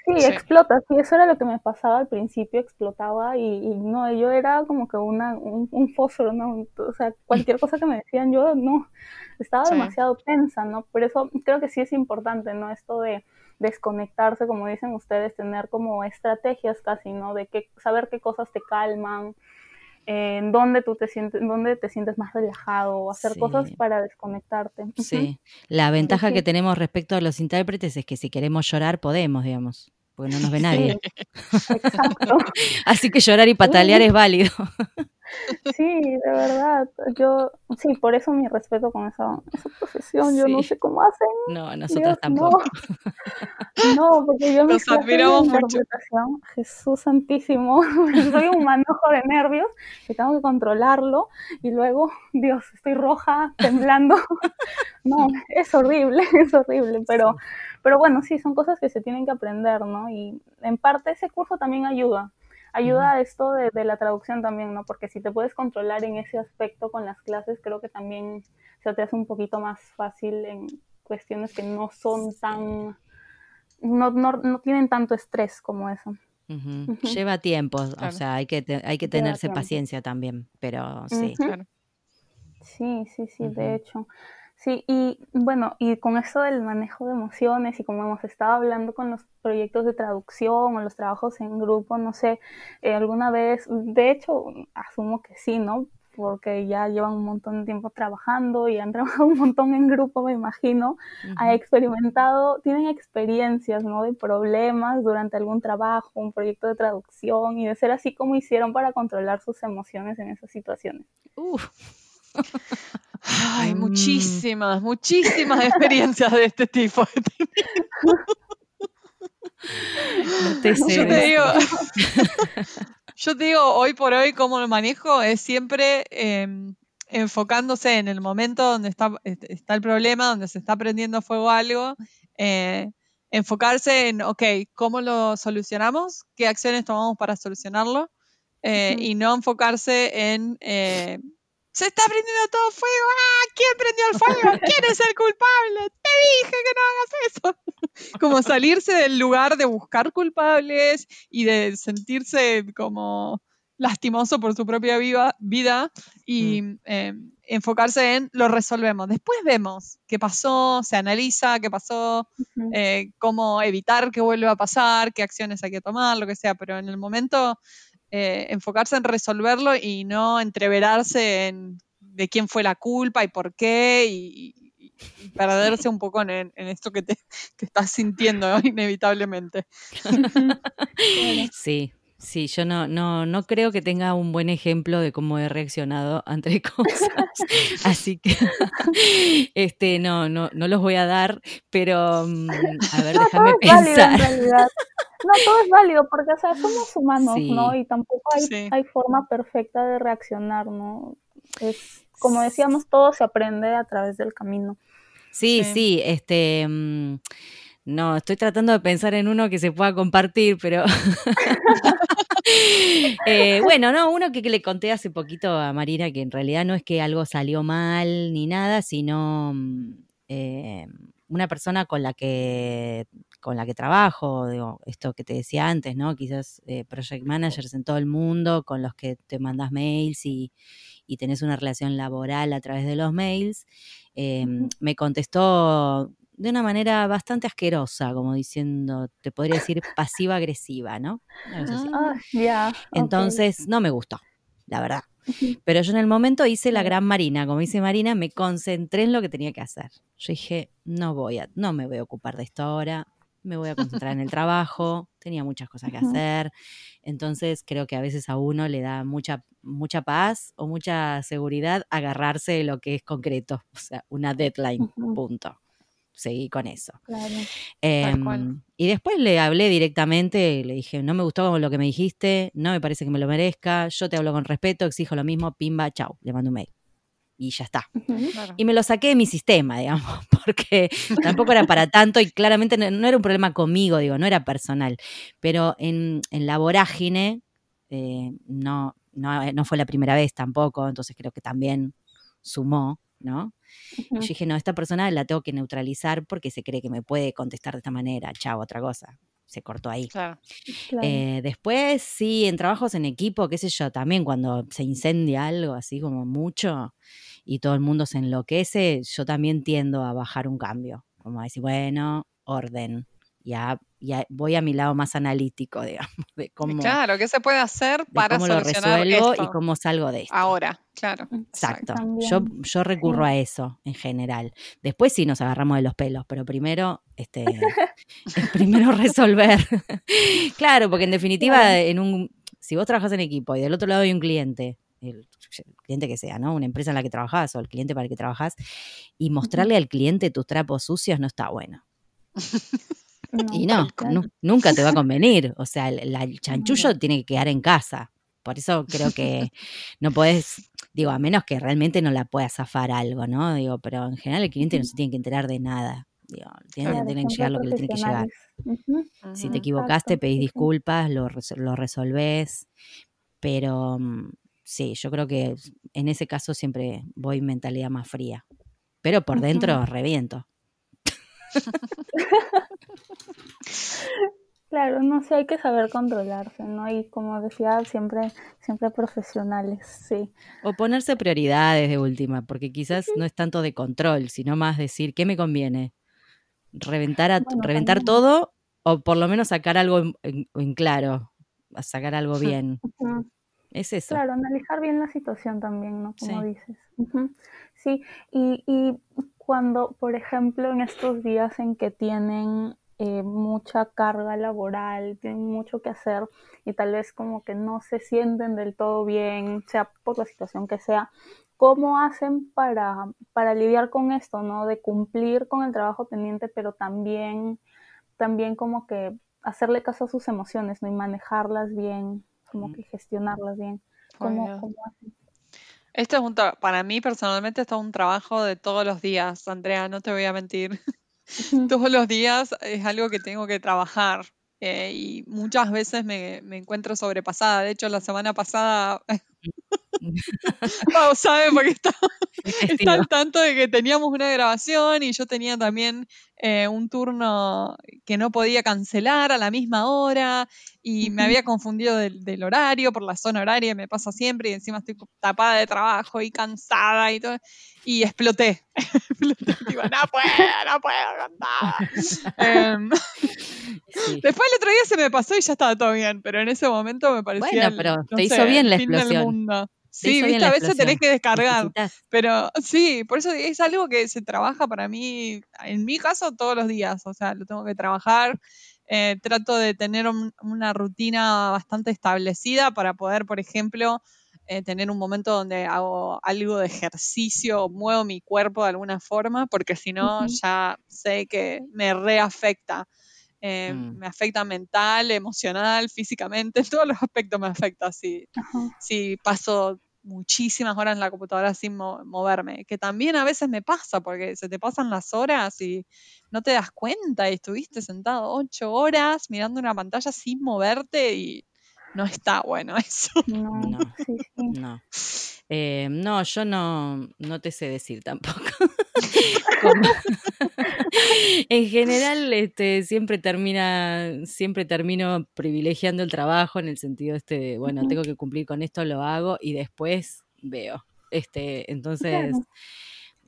Sí, explota, sí, eso era lo que me pasaba al principio, explotaba y, no, yo era como que una, un, fósforo, ¿no? O sea, cualquier <laughs> cosa que me decían, yo no, estaba demasiado tensa, ¿no? Por eso creo que sí es importante, ¿no? Esto de desconectarse, como dicen ustedes, tener como estrategias casi, ¿no? De que, saber qué cosas te calman, en dónde tú te sientes, dónde te sientes más relajado, hacer cosas para desconectarte. Sí, la ventaja que tenemos respecto a los intérpretes es que si queremos llorar podemos, digamos porque no nos ve nadie. <laughs> <laughs> Así que llorar y patalear es válido. <laughs> Sí, de verdad. Yo, sí, por eso mi respeto con esa, esa profesión. Yo no sé cómo hacen. No, nosotros Dios, tampoco. No. <laughs> no, porque yo de admiramos mucho. Jesús santísimo, <laughs> soy un manojo de nervios que tengo que controlarlo y luego, Dios, estoy roja, temblando. <laughs> No, es horrible, es horrible, pero, pero bueno, sí, son cosas que se tienen que aprender, ¿no? Y en parte ese curso también ayuda. Ayuda a esto de, de la traducción también, ¿no? Porque si te puedes controlar en ese aspecto con las clases, creo que también se te hace un poquito más fácil en cuestiones que no son tan, no, no, no tienen tanto estrés como eso. Lleva tiempo, o sea, hay que, te- hay que Lleva tenerse tiempo. paciencia también, pero sí. Claro. Sí, sí, sí, de hecho. Sí, y bueno, y con esto del manejo de emociones y como hemos estado hablando con los proyectos de traducción o los trabajos en grupo, no sé, eh, alguna vez, de hecho, asumo que sí, ¿no? Porque ya llevan un montón de tiempo trabajando y han <laughs> trabajado un montón en grupo, me imagino. Ha Ujú. experimentado, tienen experiencias, ¿no? De problemas durante algún trabajo, un proyecto de traducción y de ser así como hicieron para controlar sus emociones en esas situaciones. Uf, <laughs> Ay, Mm. muchísimas, muchísimas experiencias de este tipo. <laughs> no te sé Yo te digo, <laughs> yo te digo, hoy por hoy, cómo lo manejo es siempre em, enfocándose en el momento donde está, est- está el problema, donde se está prendiendo fuego algo, eh, enfocarse en, ok, ¿cómo lo solucionamos? ¿Qué acciones tomamos para solucionarlo? Eh. Y no enfocarse en, eh, se está prendiendo todo fuego, ¡ah! ¿Quién prendió el fuego? ¿Quién es el culpable? Te dije que no hagas eso. <laughs> Como salirse del lugar de buscar culpables y de sentirse como lastimoso por su propia viva- vida y eh, enfocarse en lo resolvemos. Después vemos qué pasó, se analiza qué pasó, eh, cómo evitar que vuelva a pasar, qué acciones hay que tomar, lo que sea, pero en el momento eh, enfocarse en resolverlo y no entreverarse en de quién fue la culpa y por qué y, y- y perderse un poco en, en esto que, te, que estás sintiendo ¿no? <laughs> inevitablemente. Sí, sí, yo no, no, no creo que tenga un buen ejemplo de cómo he reaccionado ante <laughs> cosas. Así que <laughs> este, no, no, no los voy a dar, pero mm, a ver, No, todo déjame es <laughs> válido en pensar. realidad. No, todo es válido porque, o sea, somos humanos, ¿no? Y tampoco hay, Sí. hay forma perfecta de reaccionar, ¿no? Es, como decíamos, todo se aprende a través del camino. Sí, Sí. sí, este, mm, no, estoy tratando de pensar en uno que se pueda compartir, pero <laughs> Eh, bueno, no, uno que, que le conté hace poquito a Marina, que en realidad no es que algo salió mal ni nada, sino mm, eh, una persona con la que con la que trabajo, digo, esto que te decía antes, ¿no? Quizás eh, project managers en todo el mundo con los que te mandas mails y, y tenés una relación laboral a través de los mails, eh, me contestó de una manera bastante asquerosa, como diciendo, te podría decir pasiva-agresiva, ¿no? Ah. Entonces, no me gustó, la verdad. Pero yo en el momento hice la gran Marina, como dice Marina, me concentré en lo que tenía que hacer. Yo dije, no voy a, no me voy a ocupar de esto ahora, me voy a concentrar en el trabajo, tenía muchas cosas que hacer. Entonces creo que a veces a uno le da mucha, mucha paz o mucha seguridad agarrarse de lo que es concreto, o sea, una deadline, punto. Seguí con eso. Claro. Em, y después le hablé directamente, le dije, no me gustó lo que me dijiste, no me parece que me lo merezca, yo te hablo con respeto, exijo lo mismo, pimba, chau, le mando un mail. Y ya está. Claro. Y me lo saqué de mi sistema, digamos, <laughs> porque tampoco era para tanto y claramente no, no era un problema conmigo, digo, no era personal. Pero en, en la vorágine eh, no, no, no fue la primera vez tampoco, entonces creo que también sumó, ¿no? Y yo dije, no, esta persona la tengo que neutralizar porque se cree que me puede contestar de esta manera, chao, otra cosa. Se cortó ahí. Claro. Claro. Eh, después, sí, en trabajos en equipo, qué sé yo, también cuando se incendia algo así como mucho y todo el mundo se enloquece, yo también tiendo a bajar un cambio, como a decir, bueno, orden, ya voy a mi lado más analítico, <laughs> digamos, de Y cómo, claro, ¿qué se puede hacer para cómo lo solucionar resuelvo esto? y cómo salgo de esto. Ahora, claro. Exacto. Yo, yo recurro a eso en general. Después sí nos agarramos de los pelos, pero primero, este, es <laughs> primero resolver. <laughs> claro, porque en definitiva, Claro. en un, si vos trabajas en equipo y del otro lado hay un cliente el, cliente que sea, ¿no? Una empresa en la que trabajas o el cliente para el que trabajas, y mostrarle al cliente tus trapos sucios no está bueno. Y no, nunca te va a <laughs> convenir. O sea, el, chanchullo tiene que quedar en casa. Por eso creo que <laughs> no puedes, digo, a menos que realmente no la puedas zafar algo, ¿no? Digo, pero en general el cliente no se tiene que enterar de nada. Digo, tiene, que llegar lo que le tiene que llegar. Si te equivocaste, pedís disculpas, lo, lo resolvés. Pero mm, sí, yo creo que en ese caso siempre voy mentalidad más fría. Pero por dentro reviento. Claro, no sé, hay que saber controlarse, ¿no? Y como decía, siempre, siempre profesionales, sí. O ponerse prioridades de última, porque quizás no es tanto de control, sino más decir, ¿qué me conviene? ¿Reventar, a, reventar todo o por lo menos sacar algo en, claro? sacar algo <laughs> bien. Es eso. Claro, analizar bien la situación también, ¿no? Como dices. Sí, y, y cuando, por ejemplo, en estos días en que tienen eh, mucha carga laboral, tienen mucho que hacer y tal vez como que no se sienten del todo bien, sea por la situación que sea, ¿cómo hacen para, para lidiar con esto, ¿no? De cumplir con el trabajo pendiente, pero también, también como que hacerle caso a sus emociones, ¿no? Y manejarlas bien, como que gestionarlas bien. ¿Cómo, hacen? Esto es un para mí personalmente esto es un trabajo de todos los días, Andrea, no te voy a mentir. <laughs> todos los días es algo que tengo que trabajar eh, y muchas veces me, me, encuentro sobrepasada. De hecho, la semana pasada <laughs> Pau sabe porque está, está, al tanto de que teníamos una grabación y yo tenía también eh, un turno que no podía cancelar a la misma hora y me había confundido del, horario por la zona horaria, me pasa siempre y encima estoy tapada de trabajo y cansada y todo. Y exploté. <laughs> Digo, no puedo, no puedo cantar. <laughs> Em, después el otro día se me pasó y ya estaba todo bien, pero en ese momento me parecía. Bueno, pero te hizo bien la explosión. Sí, viste, a veces tenés que descargar. Pero sí, por eso es algo que se trabaja para mí, en mi caso, todos los días. O sea, lo tengo que trabajar. Eh, trato de tener una rutina bastante establecida para poder, por ejemplo, eh, tener un momento donde hago algo de ejercicio, muevo mi cuerpo de alguna forma, porque si no, ya sé que me reafecta. Eh, mm. Me afecta mental, emocional, físicamente, <laughs> en todos los aspectos me afecta si, si paso muchísimas horas en la computadora sin moverme, que también a veces me pasa porque se te pasan las horas y no te das cuenta y estuviste sentado ocho horas mirando una pantalla sin moverte y no está bueno eso. <laughs> No, no. Eh, no. yo no, no te sé decir tampoco. <laughs> en general, este, siempre termina, siempre termino privilegiando el trabajo en el sentido este bueno, tengo que cumplir con esto, lo hago y después veo. Este, entonces,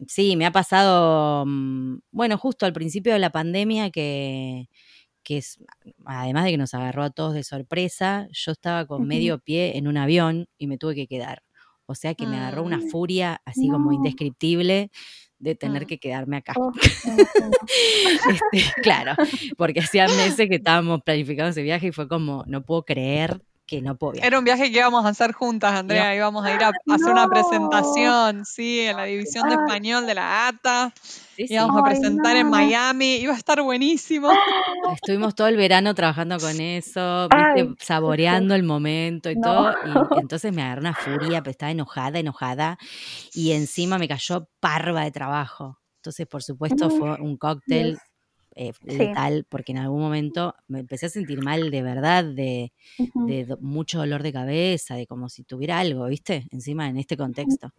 sí, me ha pasado, mm, bueno, justo al principio de la pandemia que, que es, además de que nos agarró a todos de sorpresa, yo estaba con medio pie en un avión y me tuve que quedar. O sea que me agarró una furia así como indescriptible de tener mm. que quedarme acá. Oh, <laughs> este, claro, porque hacía <laughs> meses que estábamos planificando ese viaje y fue como, no puedo creer que no podía. Era un viaje que íbamos a hacer juntas, Andrea, íbamos a ir a, hacer una presentación, sí, en la división de español de la ATA. íbamos a presentar en Miami, iba a estar buenísimo. Estuvimos todo el verano trabajando con eso, saboreando el momento y todo. Y <laughs> entonces me agarró una furia, pero estaba enojada, enojada. Y encima me cayó parva de trabajo. Entonces, por supuesto, fue un cóctel eh, letal, porque en algún momento me empecé a sentir mal de verdad, de, mucho dolor de cabeza, de como si tuviera algo, ¿viste? Encima en este contexto.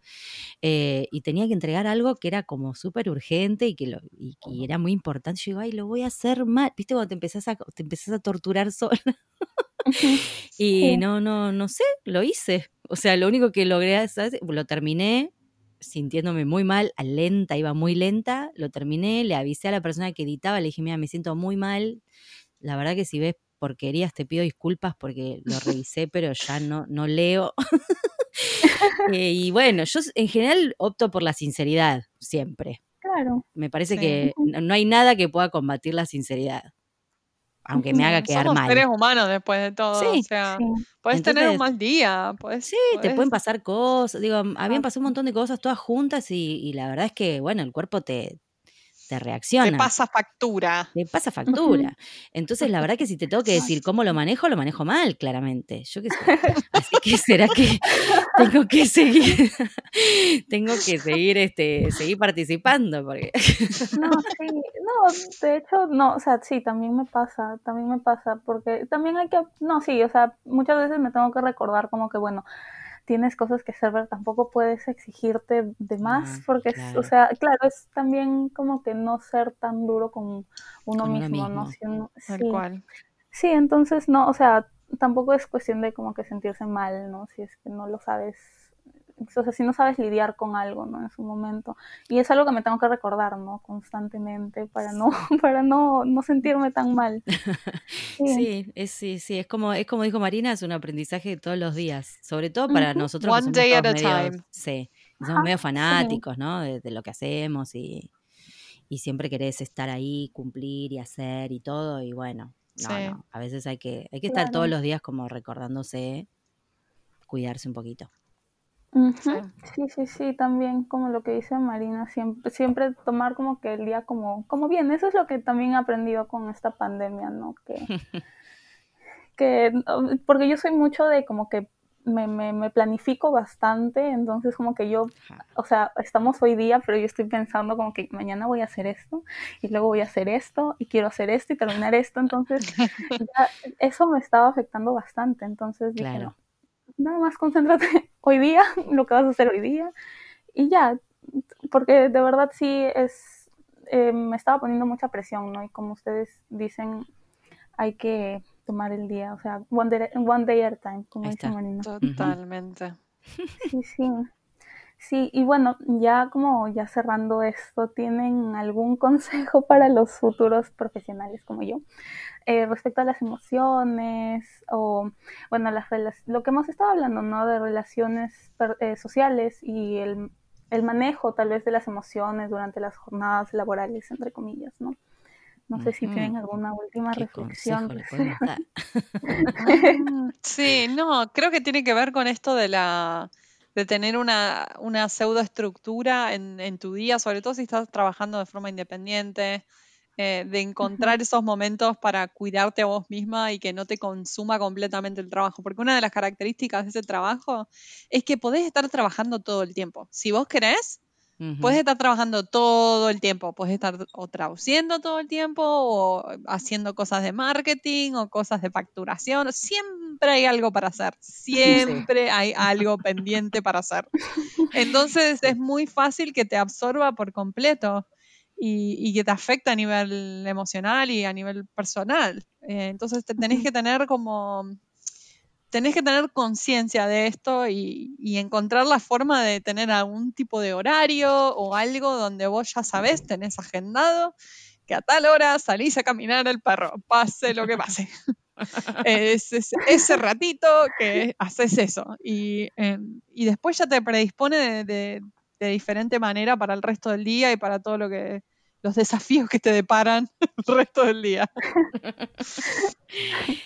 Eh, y tenía que entregar algo que era como súper urgente y que lo, y, era muy importante. Yo digo, ay, lo voy a hacer mal, ¿viste? Cuando te empezás a, te empezás a torturar <laughs> sola. y no, no, no sé, lo hice. O sea, lo único que logré, ¿sabes? lo terminé, sintiéndome muy mal, lenta, iba muy lenta, lo terminé, le avisé a la persona que editaba, le dije, mira, me siento muy mal, la verdad que si ves porquerías te pido disculpas porque lo <laughs> revisé, pero ya no, no leo. <laughs> Eh, y bueno, yo en general opto por la sinceridad, siempre. Claro. Me parece que no hay nada que pueda combatir la sinceridad. Aunque me haga quedar Somos mal. seres humanos después de todo. Sí. O sea, Sí. puedes tener un mal día. Podés, Sí, te pueden pasar cosas. Digo, habían Ah. pasado un montón de cosas todas juntas y, y la verdad es que, bueno, el cuerpo te, te Te reacciona. pasa factura. Te pasa factura. Entonces, la verdad que si te tengo que decir cómo lo manejo, lo manejo mal, claramente. Yo qué sé. Así que será que <laughs> tengo que seguir, <laughs> tengo que seguir, este, seguir participando, porque <laughs> No, sí, no, de hecho, no, o sea, sí, también me pasa, también me pasa, porque también hay que, no, sí, o sea, muchas veces me tengo que recordar como que, bueno, tienes cosas que hacer, pero tampoco puedes exigirte de más, Ah, porque, es- o sea, claro, es también como que no ser tan duro con uno Con mismo, ¿no? Si uno- Tal sí, cual. sí, entonces, no, o sea, tampoco es cuestión de como que sentirse mal, ¿no? Si es que no lo sabes, o sea, si no sabes lidiar con algo, ¿no? En su momento. Y es algo que me tengo que recordar, ¿no? Constantemente para no, <laughs> para no, no sentirme tan mal. <laughs> Sí. sí, es, sí, sí, es como, es como dijo Marina, es un aprendizaje de todos los días, sobre todo para nosotros que One somos day at a medio- time. sí, que Ajá, somos medio sí. fanáticos, ¿no? De, de lo que hacemos y, y siempre querés estar ahí, cumplir y hacer y todo, y bueno, no, Sí. no, a veces hay que, hay que estar Claro. todos los días como recordándose, cuidarse un poquito. Sí. Sí, sí, sí, también como lo que dice Marina, siempre, siempre tomar como que el día como, como bien, eso es lo que también he aprendido con esta pandemia, ¿no? Que, <laughs> que, porque yo soy mucho de como que me, me, me planifico bastante, entonces como que yo, o sea, estamos hoy día, pero yo estoy pensando como que mañana voy a hacer esto, y luego voy a hacer esto, y quiero hacer esto y terminar esto, entonces <laughs> ya eso me estaba afectando bastante, entonces dije, Claro. no, nada más concéntrate <laughs> hoy día, <laughs> lo que vas a hacer hoy día, y ya, porque de verdad sí es, eh, me estaba poniendo mucha presión, ¿no? Y como ustedes dicen, hay que tomar el día, o sea, one day, one day at a time, como dice. Marina. Totalmente. Sí, sí. Sí, y bueno, ya como ya cerrando esto, ¿tienen algún <laughs> consejo para los futuros profesionales como yo? Eh, respecto a las emociones o, bueno, las lo que hemos estado hablando, ¿no? De relaciones per- eh, sociales y el, el manejo tal vez de las emociones durante las jornadas laborales, entre comillas, ¿no? No sé si tienen alguna última ¿Qué reflexión. <laughs> <laughs> Sí, no, creo que tiene que ver con esto de la de tener una, una pseudoestructura en, en tu día, sobre todo si estás trabajando de forma independiente, eh, de encontrar esos momentos para cuidarte a vos misma y que no te consuma completamente el trabajo. Porque una de las características de ese trabajo es que podés estar trabajando todo el tiempo. Si vos querés, Puedes estar trabajando todo el tiempo, puedes estar o traduciendo todo el tiempo o haciendo cosas de marketing o cosas de facturación. Siempre hay algo para hacer, siempre hay algo pendiente para hacer. Entonces es muy fácil que te absorba por completo y, y que te afecte a nivel emocional y a nivel personal. Eh, entonces te tenés que tener como tenés que tener conciencia de esto y, y encontrar la forma de tener algún tipo de horario o algo donde vos ya sabés, tenés agendado que a tal hora salís a caminar el perro, pase lo que pase. <laughs> es, es- ese ratito que haces eso y, eh, y después ya te predispone de, de- de diferente manera para el resto del día y para todo lo que los desafíos que te deparan <laughs> el resto del día.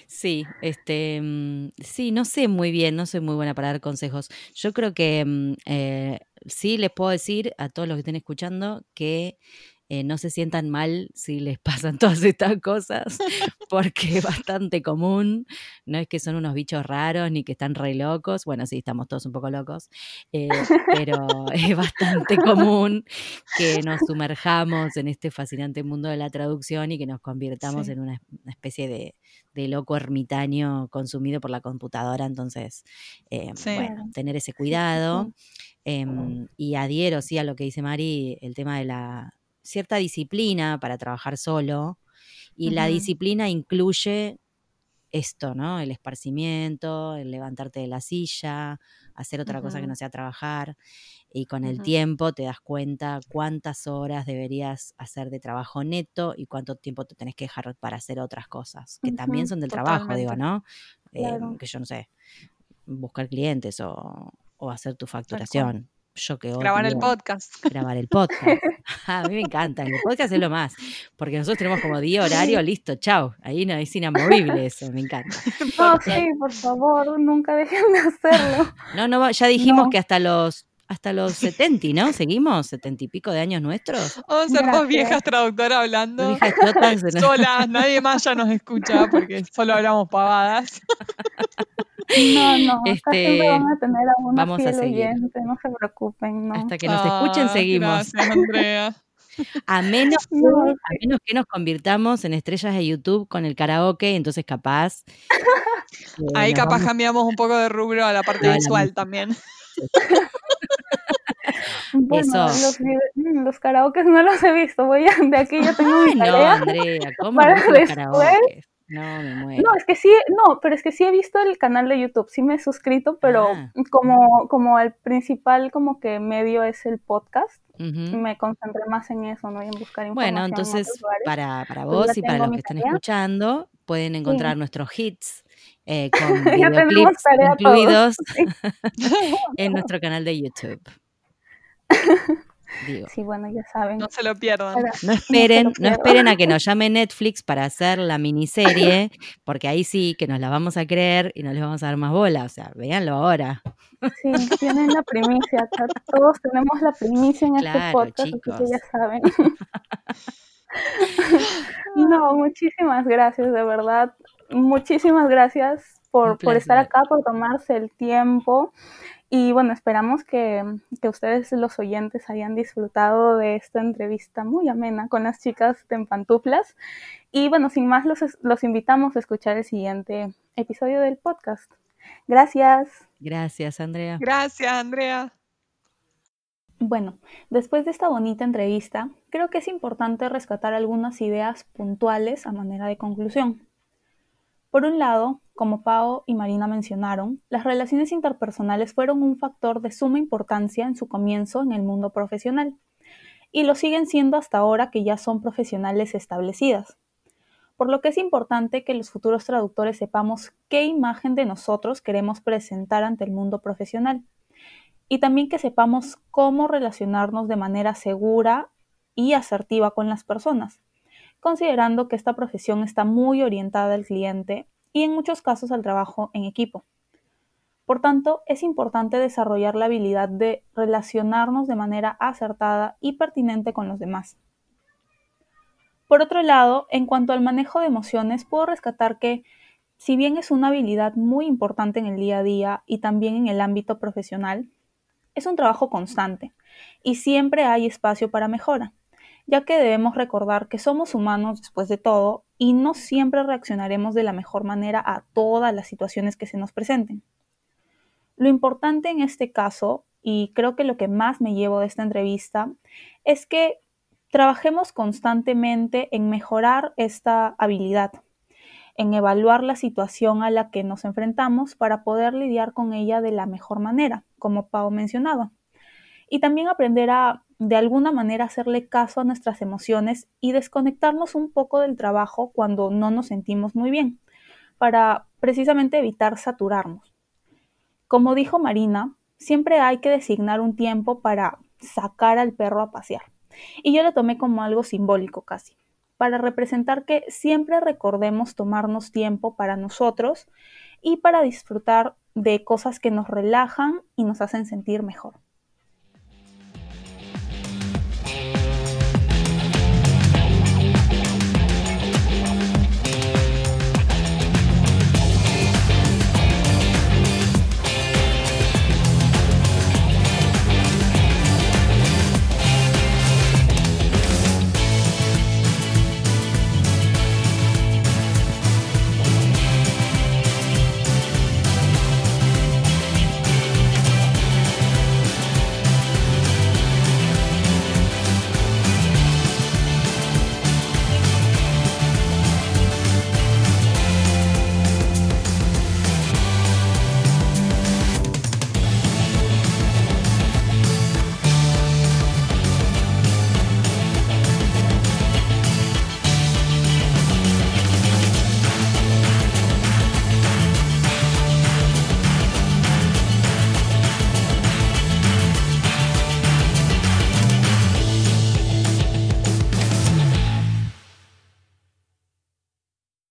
Sí, este, mm, sí, no sé muy bien, no soy muy buena para dar consejos. Yo creo que mm, eh, sí les puedo decir a todos los que estén escuchando que eh, no se sientan mal si les <laughs> pasan todas estas cosas, porque es bastante común. No es que son unos bichos raros ni que están re locos. Bueno, sí, estamos todos un poco locos, eh, pero <laughs> es bastante común que nos sumerjamos en este fascinante mundo de la traducción y que nos convirtamos Sí. en una, una especie de, de loco ermitaño consumido por la computadora. Entonces, eh, Sí. bueno, tener ese cuidado. Em, y adhiero, sí, a lo que dice Mari, el tema de la cierta disciplina para trabajar solo. Y la disciplina incluye esto, ¿no? El esparcimiento, el levantarte de la silla, hacer otra cosa que no sea trabajar. Y con el tiempo te das cuenta cuántas horas deberías hacer de trabajo neto y cuánto tiempo te tenés que dejar para hacer otras cosas, que también son del trabajo, digo. ¿no? Eh, que yo no sé, buscar clientes o, o hacer tu facturación. Yo que Grabar el podcast. grabar el podcast. <laughs> <laughs> a mí me encanta, el podcast es lo más, porque nosotros tenemos como día horario, listo, chao, ahí no es inamovible eso, me encanta. <laughs> No, sí, por favor, nunca dejen de hacerlo. No, no, ya dijimos No. que hasta los hasta los 70, ¿no? ¿Seguimos? ¿70 y pico de años nuestros? Vamos a ser dos viejas traductoras hablando. Viejas Solas, nadie más ya nos escucha porque solo hablamos pavadas. No, no, Este, siempre van a tener a una vamos a seguir. oyente, no se preocupen, no. Hasta que nos escuchen, Ah, seguimos. Gracias, Andrea. <laughs> A menos, <laughs> que, No, a menos que nos convirtamos en estrellas de YouTube con el karaoke, entonces capaz. eh, Ahí nos capaz vamos- cambiamos un poco de rubro a la parte visual también. <laughs> Bueno, Eso. los, mm, los karaokes no los he visto, voy a, de aquí ya tengo mi no, tarea. Andrea, <laughs> ¿cómo para no los karaokes? No, me muero. No, es que sí, no, pero es que sí he visto el canal de YouTube, sí me he suscrito, pero Ah. como, como el principal como que medio es el podcast, me concentré más en eso, no en buscar información Bueno, en entonces para, para vos y para los que están escuchando, pueden encontrar nuestros hits eh, con <laughs> videoclips incluidos <laughs> en nuestro canal de YouTube. <laughs> Digo, Sí, bueno, ya saben. No se lo pierdan. No esperen, no esperen a que nos llame Netflix para hacer la miniserie, porque ahí sí que nos la vamos a creer y no les vamos a dar más bola. O sea, véanlo ahora. Sí, tienen la primicia, acá todos tenemos la primicia en este Claro, podcast, así chicos. que ya saben. No, muchísimas gracias, de verdad. Muchísimas gracias por, por estar acá, por tomarse el tiempo. Y bueno, esperamos que, que ustedes, los oyentes, hayan disfrutado de esta entrevista muy amena con las chicas de En Pantuflas. Y bueno, sin más, los, los invitamos a escuchar el siguiente episodio del podcast. Gracias. Gracias, Andrea. Gracias, Andrea. Bueno, después de esta bonita entrevista, creo que es importante rescatar algunas ideas puntuales a manera de conclusión. Por un lado, como Pao y Marina mencionaron, las relaciones interpersonales fueron un factor de suma importancia en su comienzo en el mundo profesional, y lo siguen siendo hasta ahora que ya son profesionales establecidas. Por lo que es importante que los futuros traductores sepamos qué imagen de nosotros queremos presentar ante el mundo profesional y también que sepamos cómo relacionarnos de manera segura y asertiva con las personas, considerando que esta profesión está muy orientada al cliente y en muchos casos al trabajo en equipo. Por tanto, es importante desarrollar la habilidad de relacionarnos de manera acertada y pertinente con los demás. Por otro lado, en cuanto al manejo de emociones, puedo rescatar que, si bien es una habilidad muy importante en el día a día y también en el ámbito profesional, es un trabajo constante y siempre hay espacio para mejora, ya que debemos recordar que somos humanos después de todo y no siempre reaccionaremos de la mejor manera a todas las situaciones que se nos presenten. Lo importante en este caso, y creo que lo que más me llevo de esta entrevista, es que trabajemos constantemente en mejorar esta habilidad, en evaluar la situación a la que nos enfrentamos para poder lidiar con ella de la mejor manera, como Pau mencionaba. Y también aprender a, de alguna manera, hacerle caso a nuestras emociones y desconectarnos un poco del trabajo cuando no nos sentimos muy bien, para precisamente evitar saturarnos. Como dijo Marina, siempre hay que designar un tiempo para sacar al perro a pasear. Y yo lo tomé como algo simbólico casi para representar que siempre recordemos tomarnos tiempo para nosotros y para disfrutar de cosas que nos relajan y nos hacen sentir mejor.